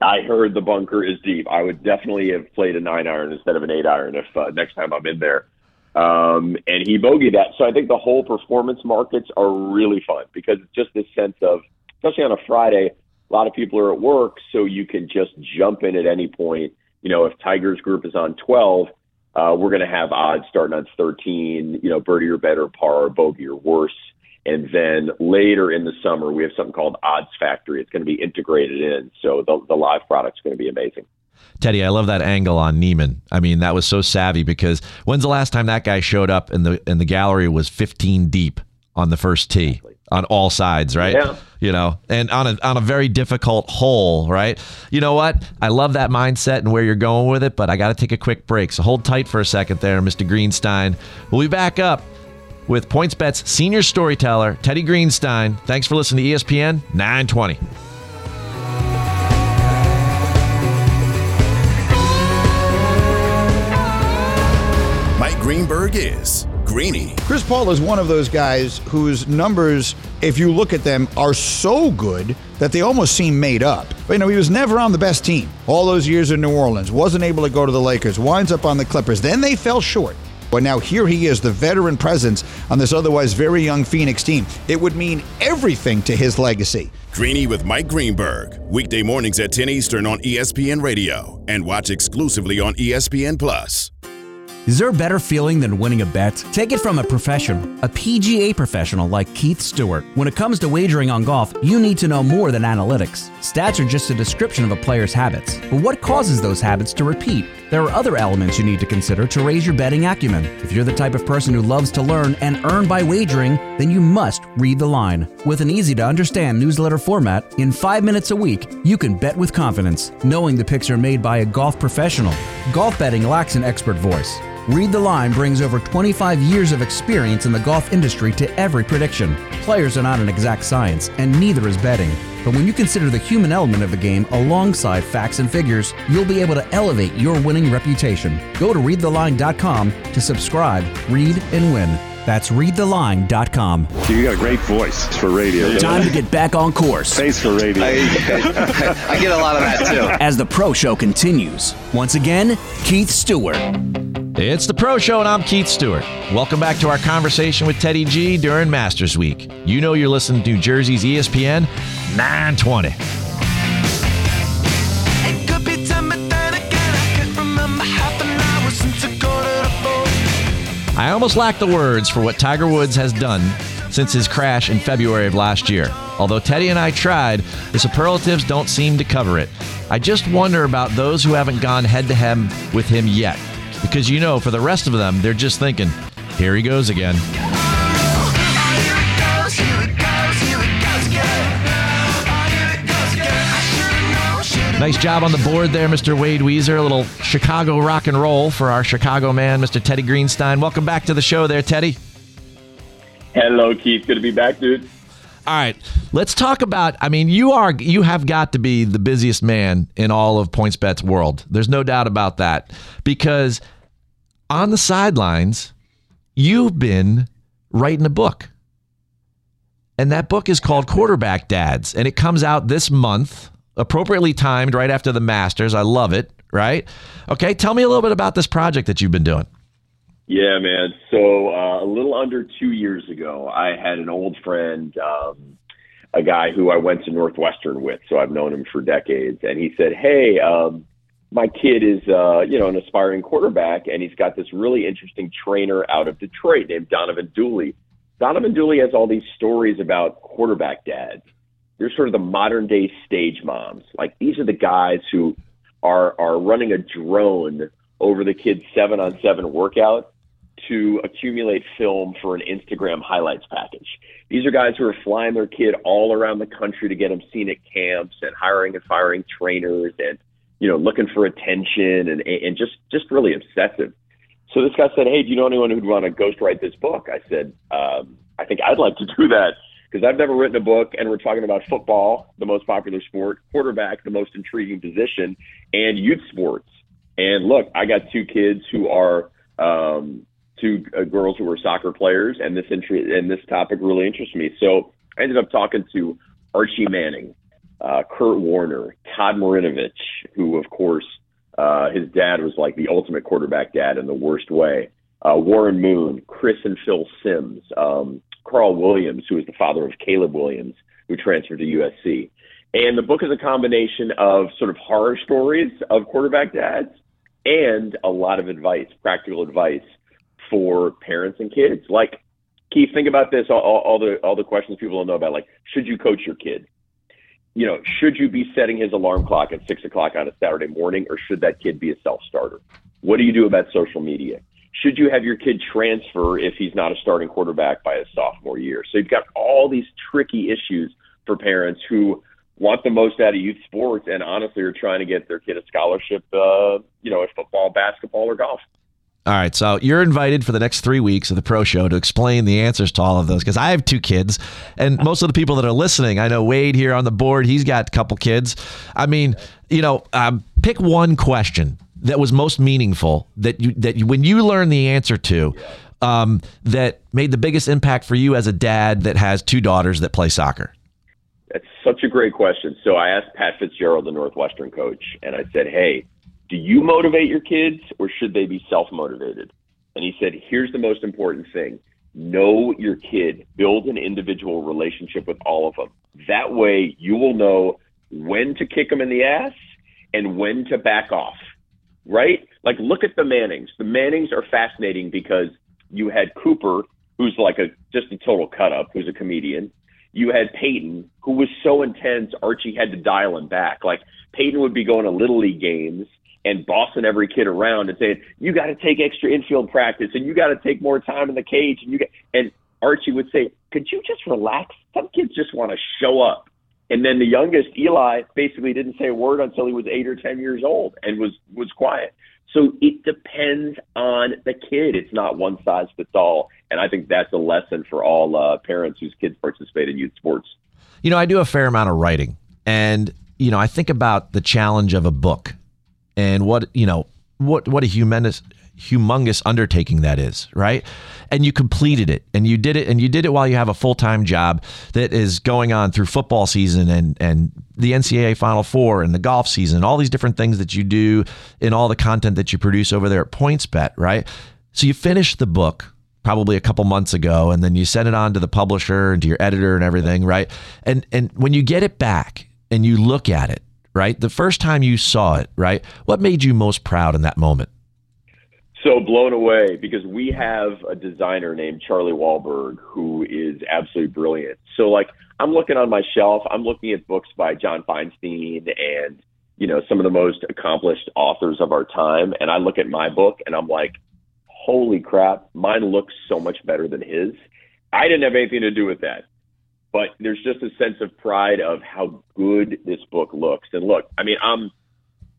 I heard the bunker is deep. I would definitely have played a nine iron instead of an eight iron if uh, next time I'm in there. Um, and he bogeyed that. So I think the hole performance markets are really fun because it's just this sense of, especially on a Friday, a lot of people are at work, so you can just jump in at any point. You know, if Tiger's group is on 12, uh, we're going to have odds starting on 13, you know, birdie or better, par or bogey or worse. And then later in the summer, we have something called Odds Factory. It's going to be integrated in. So the, the live product's going to be amazing. Teddy, I love that angle on Niemann. I mean, that was so savvy because when's the last time that guy showed up and the and the gallery was 15 deep on the first tee on all sides, right? Yeah. You know, and on a on a very difficult hole, right? You know what? I love that mindset and where you're going with it, but I got to take a quick break. So hold tight for a second there, Mr. Greenstein. We'll be back up with PointsBet's senior storyteller, Teddy Greenstein. Thanks for listening to ESPN 920. Mike Greenberg is Greeny. Chris Paul is one of those guys whose numbers, if you look at them, are so good that they almost seem made up. But, you know, he was never on the best team. All those years in New Orleans, wasn't able to go to the Lakers, winds up on the Clippers. Then they fell short. But now here he is, the veteran presence on this otherwise very young Phoenix team. It would mean everything to his legacy. Greeny with Mike Greenberg. Weekday mornings at 10 Eastern on ESPN Radio and watch exclusively on ESPN Plus. Is there a better feeling than winning a bet? Take it from a professional, a PGA professional like Keith Stewart. When it comes to wagering on golf, you need to know more than analytics. Stats are just a description of a player's habits. But what causes those habits to repeat? There are other elements you need to consider to raise your betting acumen. If you're the type of person who loves to learn and earn by wagering, then you must read the line. With an easy to understand newsletter format, in five minutes a week, you can bet with confidence, knowing the picks are made by a golf professional. Golf betting lacks an expert voice. Read the Line brings over 25 years of experience in the golf industry to every prediction. Players are not an exact science, and neither is betting. But when you consider the human element of the game alongside facts and figures, you'll be able to elevate your winning reputation. Go to readtheline.com to subscribe, read, and win. That's readtheline.com. You got a great voice for radio. Time to get back on course. Face for radio. I get a lot of that too. As the pro show continues. Once again, Keith Stewart. It's the Pro Show, and I'm Keith Stewart. Welcome back to our conversation with Teddy G during Masters Week. You know you're listening to New Jersey's ESPN 920. It could be time, but then again, I can't remember half an hour since I go to the ball. I almost lack the words for what Tiger Woods has done since his crash in February of last year. Although Teddy and I tried, the superlatives don't seem to cover it. I just wonder about those who haven't gone head to head with him yet. Because you know, for the rest of them, they're just thinking, here he goes again. Nice job on the board there, Mr. Wade Weezer. A little Chicago rock and roll for our Chicago man, Mr. Teddy Greenstein. Welcome back to the show there, Teddy. Hello, Keith. Good to be back, dude. All right, let's talk about. I mean, you are you have got to be the busiest man in all of PointsBet's world. There's no doubt about that because on the sidelines, you've been writing a book, and that book is called Quarterback Dads, and it comes out this month, appropriately timed right after the Masters. I love it. Right? Okay, tell me a little bit about this project that you've been doing. Yeah, man. So uh, a little under two years ago, I had an old friend, um, a guy who I went to Northwestern with, so I've known him for decades, and he said, "Hey, um, my kid is, uh, you know, an aspiring quarterback, and he's got this really interesting trainer out of Detroit named Donovan Dooley. Donovan Dooley has all these stories about quarterback dads. They're sort of the modern day stage moms. Like these are the guys who are are running a drone over the kid's seven on seven workout." to accumulate film for an Instagram highlights package. These are guys who are flying their kid all around the country to get him seen at camps and hiring and firing trainers and you know, looking for attention and and just just really obsessive. So this guy said, "Hey, do you know anyone who'd want to ghostwrite this book?" I said, um, "I think I'd like to do that." Because I've never written a book, and we're talking about football, the most popular sport, quarterback, the most intriguing position, and youth sports. And look, I got two kids who are um, two uh, girls who are soccer players, and this interest and this topic really interests me. So I ended up talking to Archie Manning, uh, Kurt Warner, Todd Marinovich, who of course uh, his dad was like the ultimate quarterback dad in the worst way. Uh, Warren Moon, Chris and Phil Simms, um, Carl Williams, who is the father of Caleb Williams, who transferred to USC. And the book is a combination of sort of horror stories of quarterback dads and a lot of advice, practical advice for parents and kids. Like, Keith, think about this: all, all, all the all the questions people don't know about, like, should you coach your kid? You know, should you be setting his alarm clock at six o'clock on a Saturday morning, or should that kid be a self starter? What do you do about social media? Should you have your kid transfer if he's not a starting quarterback by his sophomore year? So you've got all these tricky issues for parents who want the most out of youth sports and honestly are trying to get their kid a scholarship, uh, you know, at football, basketball, or golf. All right, so you're invited for the next three weeks of the pro show to explain the answers to all of those because I have two kids, and most of the people that are listening, I know Wade here on the board, he's got a couple kids. I mean, you know, um, pick one question that was most meaningful that you that you, when you learn the answer to, um, that made the biggest impact for you as a dad that has two daughters that play soccer. That's such a great question. So I asked Pat Fitzgerald, the Northwestern coach, and I said, "Hey." Do you motivate your kids or should they be self motivated? And he said, here's the most important thing know your kid, build an individual relationship with all of them. That way, you will know when to kick them in the ass and when to back off, right? Like, look at the Mannings. The Mannings are fascinating because you had Cooper, who's like a just a total cut up, who's a comedian. You had Peyton, who was so intense, Archie had to dial him back. Like, Peyton would be going to Little League games and bossing every kid around and saying, you got to take extra infield practice and you got to take more time in the cage. And you get, and Archie would say, could you just relax? Some kids just want to show up. And then the youngest, Eli, basically didn't say a word until he was eight or 10 years old and was, was quiet. So it depends on the kid. It's not one size fits all. And I think that's a lesson for all uh, parents whose kids participate in youth sports. You know, I do a fair amount of writing. And, you know, I think about the challenge of a book and what you know what what a humongous humongous undertaking that is, right? And you completed it and you did it and you did it while you have a full-time job that is going on through football season and and the NCAA Final Four and the golf season, all these different things that you do in all the content that you produce over there at PointsBet, right? So you finished the book probably a couple months ago and then you send it on to the publisher and to your editor and everything, right? And and when you get it back and you look at it right? The first time you saw it, right? What made you most proud in that moment? So blown away because we have a designer named Charlie Wahlberg who is absolutely brilliant. So like I'm looking on my shelf, I'm looking at books by John Feinstein and you know some of the most accomplished authors of our time and I look at my book and I'm like holy crap, mine looks so much better than his. I didn't have anything to do with that but there's just a sense of pride of how good this book looks. And look, I mean, I'm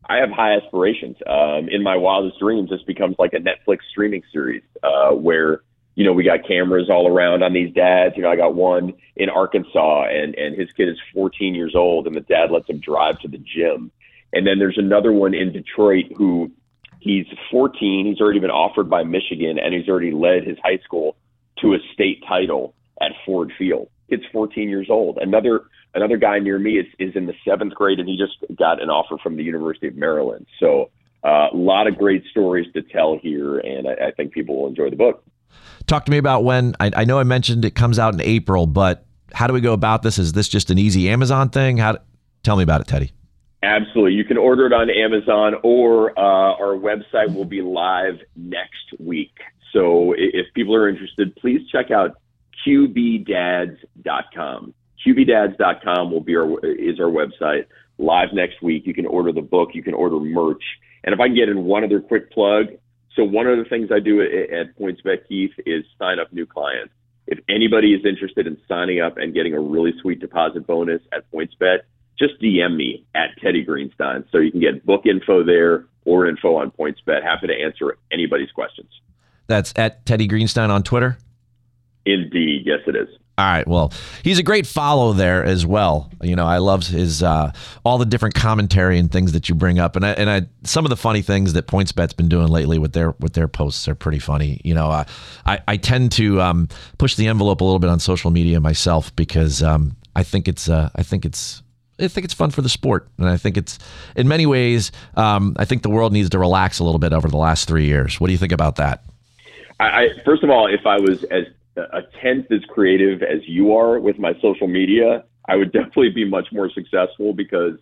I have high aspirations. Um, in my wildest dreams, this becomes like a Netflix streaming series uh, where you know we got cameras all around on these dads. You know, I got one in Arkansas, and and his kid is 14 years old, and the dad lets him drive to the gym. And then there's another one in Detroit who he's 14. He's already been offered by Michigan, and he's already led his high school to a state title at Ford Field kid's 14 years old. Another another guy near me is is in the seventh grade, and he just got an offer from the University of Maryland. So uh, a lot of great stories to tell here, and I, I, think people will enjoy the book. Talk to me about when. I, I, know I mentioned it comes out in April, but how do we go about this? Is this just an easy Amazon thing? How? Tell me about it, Teddy. Absolutely. You can order it on Amazon or uh, our website will be live next week. So if people are interested, please check out qbdads.com. qbdads.com will be our is our website. Live next week. You can order the book. You can order merch. And if I can get in one other quick plug, so one of the things I do at, at PointsBet Keith is sign up new clients. If anybody is interested in signing up and getting a really sweet deposit bonus at PointsBet, just DM me at Teddy Greenstein so you can get book info there or info on PointsBet. Happy to answer anybody's questions. That's at Teddy Greenstein on Twitter. Indeed, yes, it is. All right. Well, he's a great follow there as well. You know, I love his uh, all the different commentary and things that you bring up, and I, and I some of the funny things that PointsBet's been doing lately with their with their posts are pretty funny. You know, uh, I I tend to um, push the envelope a little bit on social media myself because um, I think it's uh, I think it's I think it's fun for the sport, and I think it's in many ways. Um, I think the world needs to relax a little bit over the last three years. What do you think about that? I, I first of all, if I was as a tenth as creative as you are with my social media, I would definitely be much more successful because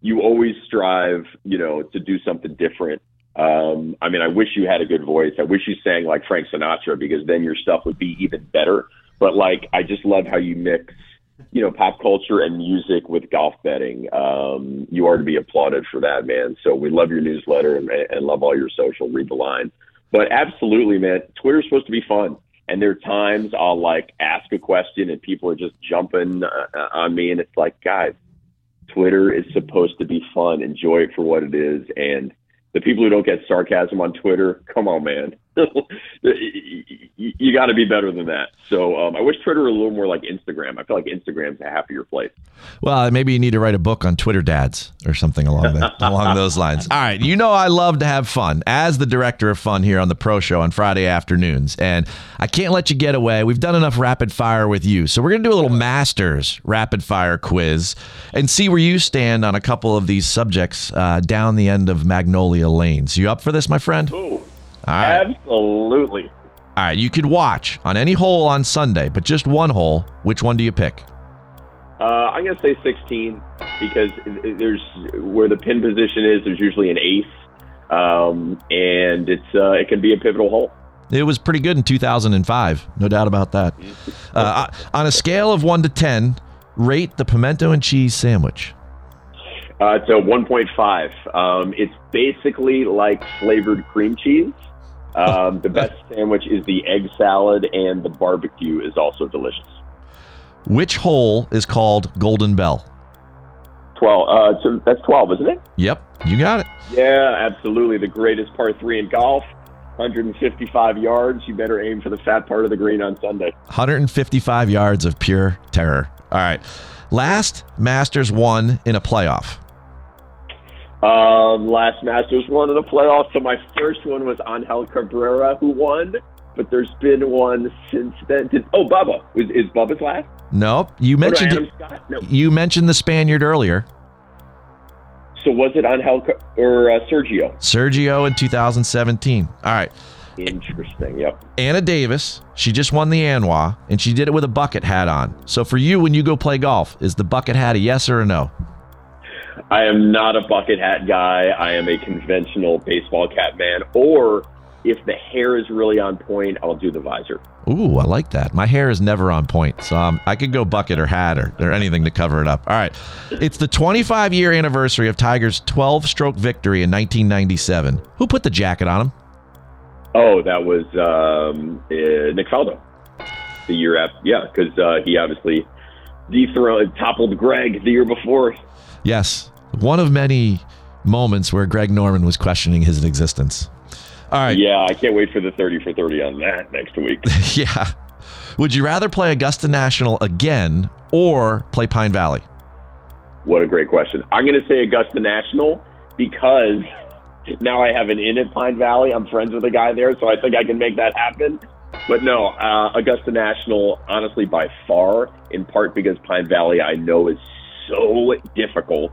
you always strive, you know, to do something different. Um, I mean, I wish you had a good voice. I wish you sang like Frank Sinatra because then your stuff would be even better. But like, I just love how you mix, you know, pop culture and music with golf betting. Um, you are to be applauded for that, man. So we love your newsletter and, and love all your social. Read the line. But absolutely, man, Twitter's supposed to be fun. And there are times I'll like ask a question and people are just jumping uh, on me, and it's like, guys, Twitter is supposed to be fun. Enjoy it for what it is. And the people who don't get sarcasm on Twitter, come on, man. you got to be better than that. So um, I wish Twitter were a little more like Instagram. I feel like Instagram's half of your plate. Well, maybe you need to write a book on Twitter dads or something along that, along those lines. All right, you know I love to have fun as the director of fun here on the Pro Show on Friday afternoons, and I can't let you get away. We've done enough rapid fire with you, so we're gonna do a little Masters rapid fire quiz and see where you stand on a couple of these subjects uh, down the end of Magnolia Lanes. You up for this, my friend? Ooh, absolutely. All right, you could watch on any hole on Sunday, but just one hole. Which one do you pick? Uh, I'm going to say 16 because there's where the pin position is. There's usually an ace, um, and it's uh, it can be a pivotal hole. It was pretty good in 2005, no doubt about that. Uh, on a scale of one to ten, rate the pimento and cheese sandwich. Uh, it's a 1.5. Um, it's basically like flavored cream cheese. Um, the best sandwich is the egg salad, and the barbecue is also delicious. Which hole is called Golden Bell? 12. Uh, so that's 12, isn't it? Yep, you got it. Yeah, absolutely. The greatest par three in golf. 155 yards. You better aim for the fat part of the green on Sunday. 155 yards of pure terror. All right. Last Masters won in a playoff. Um, last Masters won in the playoffs. So my first one was Angel Cabrera, who won. But there's been one since then. Did, oh, Bubba. Is, is Bubba's last? Nope. You mentioned Adam Scott? No. you mentioned the Spaniard earlier. So was it Angel or uh, Sergio? Sergio in 2017. All right. Interesting. Yep. Anna Davis, she just won the Anwa, and she did it with a bucket hat on. So for you, when you go play golf, is the bucket hat a yes or a no? I am not a bucket hat guy. I am a conventional baseball cap man. Or if the hair is really on point, I'll do the visor. Ooh, I like that. My hair is never on point, so um, I could go bucket or hat or, or anything to cover it up. All right. It's the 25 year anniversary of Tiger's 12 stroke victory in 1997. Who put the jacket on him? Oh, that was um, uh, Nick Faldo. The year after, yeah, because uh, he obviously dethroned, toppled Greg the year before. Yes, one of many moments where Greg Norman was questioning his existence. All right. Yeah, I can't wait for the 30 for 30 on that next week. yeah. Would you rather play Augusta National again or play Pine Valley? What a great question. I'm going to say Augusta National because now I have an in at Pine Valley. I'm friends with a guy there, so I think I can make that happen. But no, uh, Augusta National, honestly, by far, in part because Pine Valley I know is so difficult.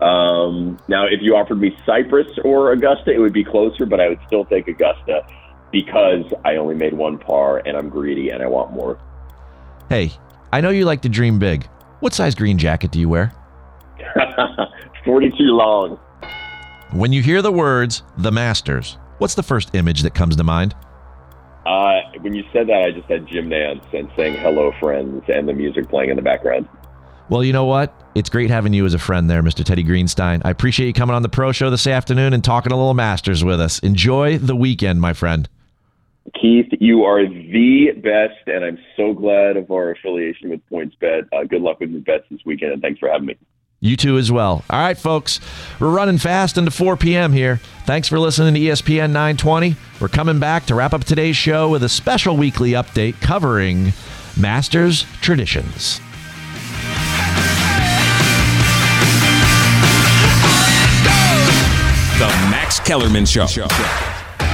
Um, now, if you offered me Cypress or Augusta, it would be closer, but I would still take Augusta because I only made one par and I'm greedy and I want more. Hey, I know you like to dream big. What size green jacket do you wear? 42 long. When you hear the words the Masters, what's the first image that comes to mind? Uh, when you said that, I just had Jim Nantz and saying hello, friends, and the music playing in the background. Well, you know what? It's great having you as a friend there, Mr. Teddy Greenstein. I appreciate you coming on the Pro Show this afternoon and talking a little Masters with us. Enjoy the weekend, my friend. Keith, you are the best, and I'm so glad of our affiliation with PointsBet. Uh, good luck with your bets this weekend, and thanks for having me. You too, as well. All right, folks, we're running fast into 4 p.m. here. Thanks for listening to ESPN 920. We're coming back to wrap up today's show with a special weekly update covering Masters traditions. The Max Kellerman Show.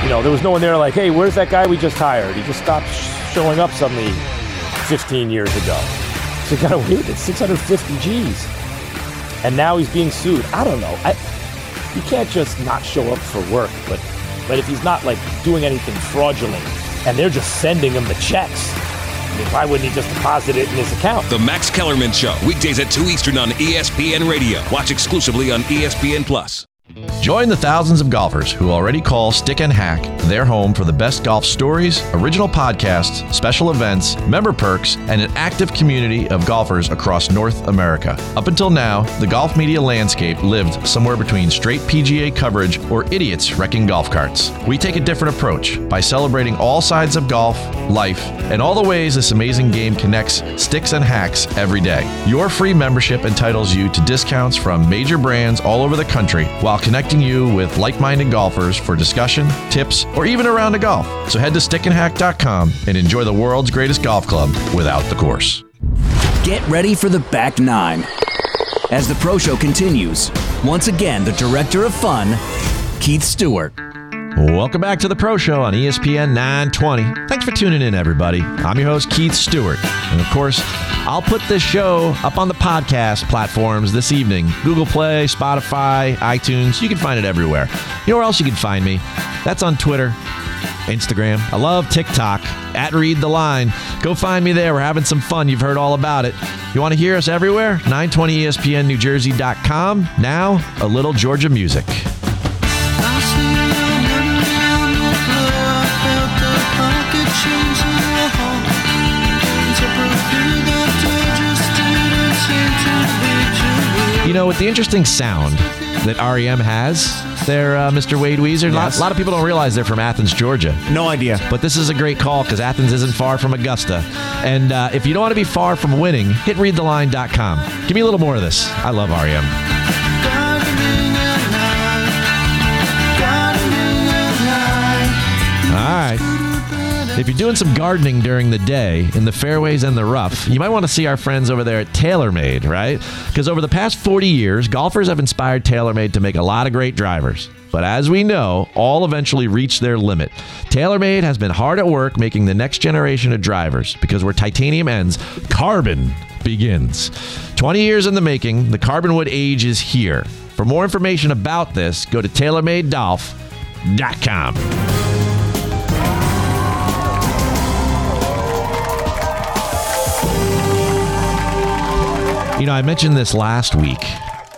You know, there was no one there like, hey, where's that guy we just hired? He just stopped showing up suddenly 15 years ago. So you gotta wait, It's 650 G's. And now he's being sued. I don't know. I, you can't just not show up for work, but but if he's not like doing anything fraudulent and they're just sending him the checks, why wouldn't he just deposit it in his account? The Max Kellerman Show, weekdays at 2 Eastern on ESPN Radio. Watch exclusively on ESPN Plus. Join the thousands of golfers who already call Stick and Hack their home for the best golf stories, original podcasts, special events, member perks, and an active community of golfers across North America. Up until now, the golf media landscape lived somewhere between straight PGA coverage or idiots wrecking golf carts. We take a different approach by celebrating all sides of golf, life, and all the ways this amazing game connects sticks and hacks every day. Your free membership entitles you to discounts from major brands all over the country while connecting you with like minded golfers for discussion, tips, or even a round of golf. So head to stickandhack.com and enjoy the world's greatest golf club without the course. Get ready for the back nine. As the pro show continues, once again, the director of fun, Keith Stewart. Welcome back to the Pro Show on ESPN 920. Thanks for tuning in, everybody. I'm your host, Keith Stewart. And of course, I'll put this show up on the podcast platforms this evening Google Play, Spotify, iTunes. You can find it everywhere. You know where else you can find me? That's on Twitter, Instagram. I love TikTok at Read the Line. Go find me there. We're having some fun. You've heard all about it. You want to hear us everywhere? 920ESPNNewJersey.com. Now, a little Georgia music. You know, with the interesting sound that REM has, there, uh, Mr. Wade Weezer. A lot, Yes. lot of people don't realize they're from Athens, Georgia. No idea. But this is a great call because Athens isn't far from Augusta. And uh, if you don't want to be far from winning, hit readtheline.com. Give me a little more of this. I love REM. If you're doing some gardening during the day in the fairways and the rough, you might want to see our friends over there at TaylorMade, right? Because over the past 40 years, golfers have inspired TaylorMade to make a lot of great drivers. But as we know, all eventually reach their limit. TaylorMade has been hard at work making the next generation of drivers because where titanium ends, carbon begins. 20 years in the making, the carbon wood age is here. For more information about this, go to TaylorMadeGolf.com. You know, I mentioned this last week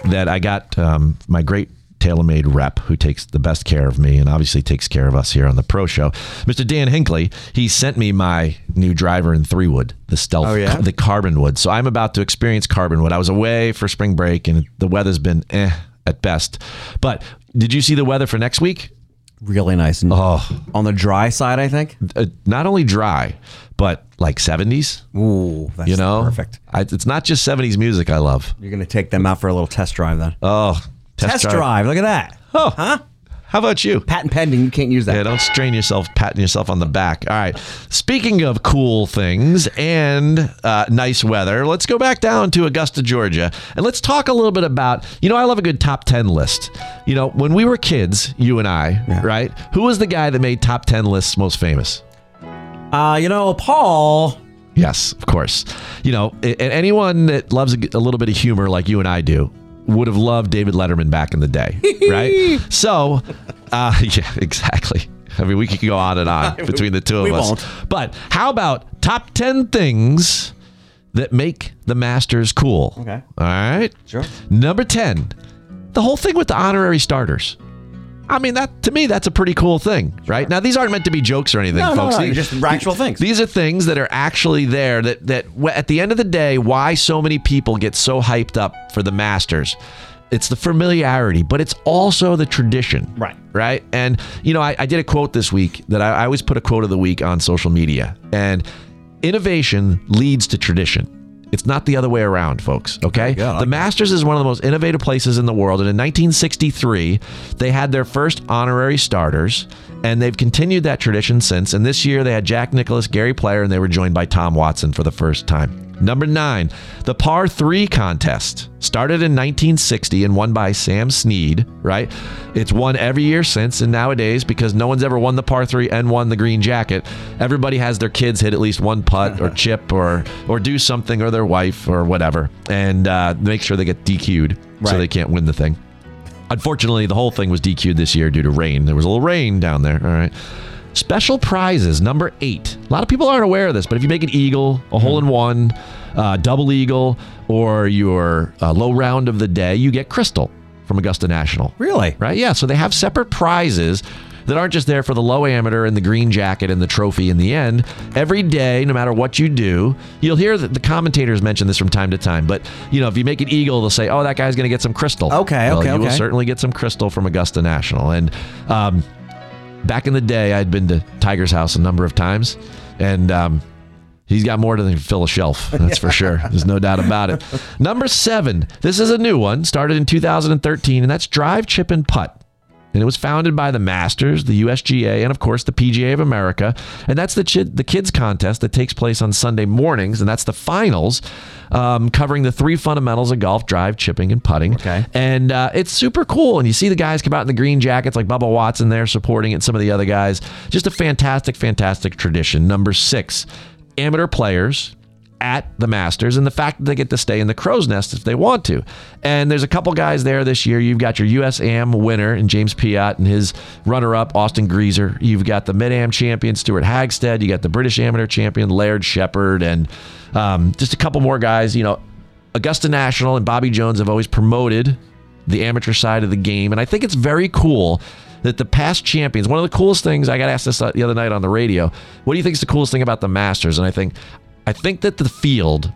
that I got um, my great TaylorMade rep who takes the best care of me and obviously takes care of us here on the Pro Show. Mr. Dan hinkley he sent me my new driver in three wood, the Stealth, Oh, yeah? the carbon wood. So I'm about to experience carbon wood. I was away for spring break and the weather's been eh at best. But did you see the weather for next week? Really nice. And Oh, On the dry side, I think. uh, not only dry, but like 70s. Ooh, that's You know, perfect. I, it's not just 70s music I love. You're going to take them out for a little test drive then. Oh, test, drive. Look at that. Oh, huh? How about you? Patent pending. You can't use that. Yeah, don't strain yourself patting yourself on the back. All right. Speaking of cool things and uh, nice weather, let's go back down to Augusta, Georgia, and let's talk a little bit about. You know, I love a good top ten list. You know, when we were kids, you and I, right? Who was the guy that made top ten lists most famous? Uh, you know, Paul. Yes, of course. You know, and anyone that loves a little bit of humor like you and I do would have loved David Letterman back in the day, right? So, uh, yeah, exactly. I mean, we could go on and on between the two of We us. won't. But how about top 10 things that make the Masters cool? Okay. All right. Sure. Number 10, the whole thing with the honorary starters. I mean, that to me, that's a pretty cool thing, right? Now, these aren't meant to be jokes or anything, No, no, folks. no, These- just actual things. These are things that are actually there. That that at the end of the day, why so many people get so hyped up for the Masters. It's the familiarity, but it's also the tradition. Right. Right. And, you know, I, I did a quote this week that I, I always put a quote of the week on social media. And innovation leads to tradition. It's not the other way around, folks. Okay. I the Masters is one of the most innovative places in the world. And in 1963, they had their first honorary starters, and they've continued that tradition since. And this year, they had Jack Nicklaus, Gary Player, and they were joined by Tom Watson for the first time. Number nine, the par three contest started in 1960 and won by Sam Snead, right? It's won every year since. And nowadays, because no one's ever won the par three and won the green jacket, everybody has their kids hit at least one putt or chip or, or do something or their wife or whatever and uh, make sure they get DQ'd so they can't win the thing. Unfortunately, the whole thing was DQ'd this year due to rain. There was a little rain down there. All right. Special prizes, number eight. A lot of people aren't aware of this, but if you make an eagle, a hole in one, uh, double eagle, or your uh, low round of the day, you get crystal from Augusta National. Really? Right? Yeah. So they have separate prizes that aren't just there for the low amateur and the green jacket and the trophy in the end. Every day, no matter what you do, you'll hear that the commentators mention this from time to time. But you know, if you make an eagle, they'll say, "Oh, that guy's going to get some crystal." Okay, Well, okay, you will certainly get some crystal from Augusta National. And um, back in the day, I'd been to Tiger's house a number of times, and um, he's got more than fill a shelf. That's for sure. There's no doubt about it. Number seven. This is a new one, started in 2013, and that's Drive, Chip, and Putt. And it was founded by the Masters, the USGA, and of course the PGA of America. And that's the the kids contest that takes place on Sunday mornings, and that's the finals, um, covering the three fundamentals of golf: drive, chipping, and putting. Okay. And uh, it's super cool. And you see the guys come out in the green jackets, like Bubba Watson there supporting it, and some of the other guys. Just a fantastic, fantastic tradition. Number six, amateur players at the Masters and the fact that they get to stay in the crow's nest if they want to. And there's a couple guys there this year. You've got your US Am winner and James Piot and his runner up Austin Greaser. You've got the Mid Am champion Stewart Hagestad. You got the British Amateur champion Laird Shepherd and um, just a couple more guys. You know, Augusta National and Bobby Jones have always promoted the amateur side of the game. And I think it's very cool that the past champions, one of the coolest things, I got asked this the other night on the radio, what do you think is the coolest thing about the Masters? And I think, I think that the field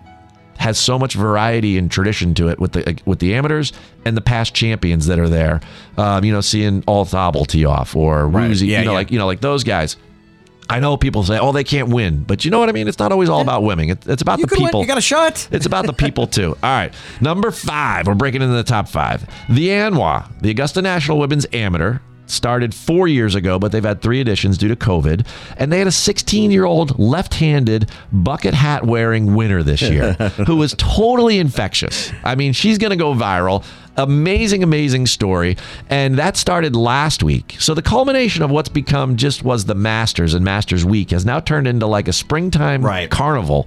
has so much variety and tradition to it with the with the amateurs and the past champions that are there. Um, you know, seeing Althobel tee off or Right. Yeah, you know, yeah. like you know, like those guys. I know people say, "Oh, they can't win," but you know what I mean. It's not always all about winning. It, it's about You the could win. people. You got a shot. It's about the people too. All right, number five. We're breaking into the top five. The ANWA, the Augusta National Women's Amateur, started four years ago, but they've had three editions due to COVID, and they had a 16-year-old left-handed bucket hat wearing winner this year, who was totally infectious. I mean, she's going to go viral. Amazing, amazing story. And that started last week. So the culmination of what's become just was the Masters and Masters Week has now turned into like a springtime Right. carnival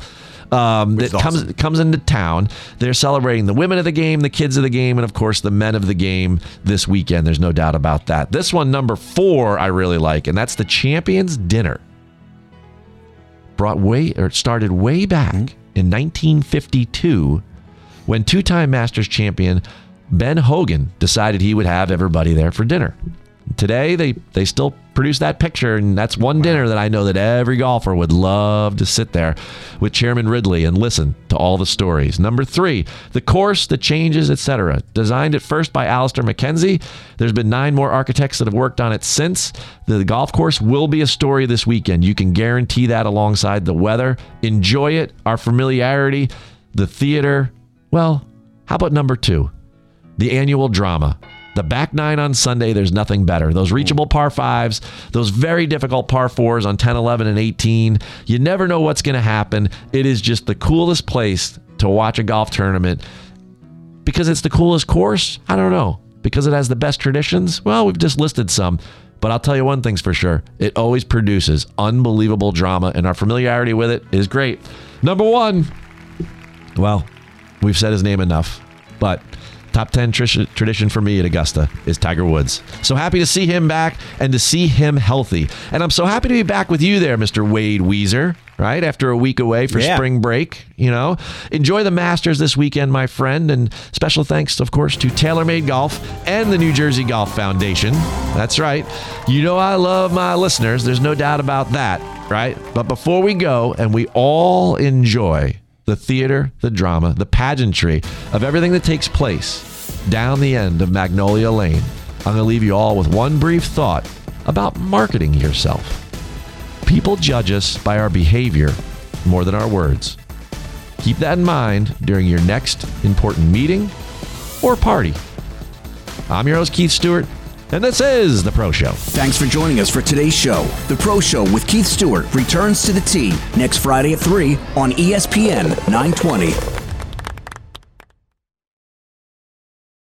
um, that comes awesome. comes into town. They're celebrating the women of the game, the kids of the game, and of course the men of the game this weekend. There's no doubt about that. This one, number four, I really like, and that's the Champions Dinner. Brought way or started way back in 1952 when two-time Masters champion Ben Hogan decided he would have everybody there for dinner. Today they they still produce that picture and that's one dinner that I know that every golfer would love to sit there with Chairman Ridley and listen to all the stories. Number 3, the course, the changes, etc. Designed at first by Alister MacKenzie. There's been 9 more architects that have worked on it since. The golf course will be a story this weekend. You can guarantee that alongside the weather. Enjoy it, our familiarity, the theater. Well, how about number 2? the annual drama. The back nine on Sunday, there's nothing better. Those reachable mm. par fives, those very difficult par fours on 10, 11, and 18. You never know what's going to happen. It is just the coolest place to watch a golf tournament because it's the coolest course. I don't know. Because it has the best traditions. Well, we've just listed some. But I'll tell you one thing's for sure. It always produces unbelievable drama, and our familiarity with it is great. Number one, well, we've said his name enough, but top 10 trish- tradition for me at Augusta is Tiger Woods. So happy to see him back and to see him healthy. And I'm so happy to be back with you there, Mr. Wade Weezer, right? After a week away for Yeah. spring break, you know. Enjoy the Masters this weekend, my friend. And special thanks, of course, to TaylorMade Golf and the New Jersey Golf Foundation. That's right. You know I love my listeners. There's no doubt about that, right? But before we go and we all enjoy the theater, the drama, the pageantry of everything that takes place down the end of Magnolia Lane, I'm going to leave you all with one brief thought about marketing yourself. People judge us by our behavior more than our words. Keep that in mind during your next important meeting or party. I'm your host, Keith Stewart, and this is The Pro Show. Thanks for joining us for today's show. The Pro Show with Keith Stewart returns to the tee next Friday at 3 on ESPN 920.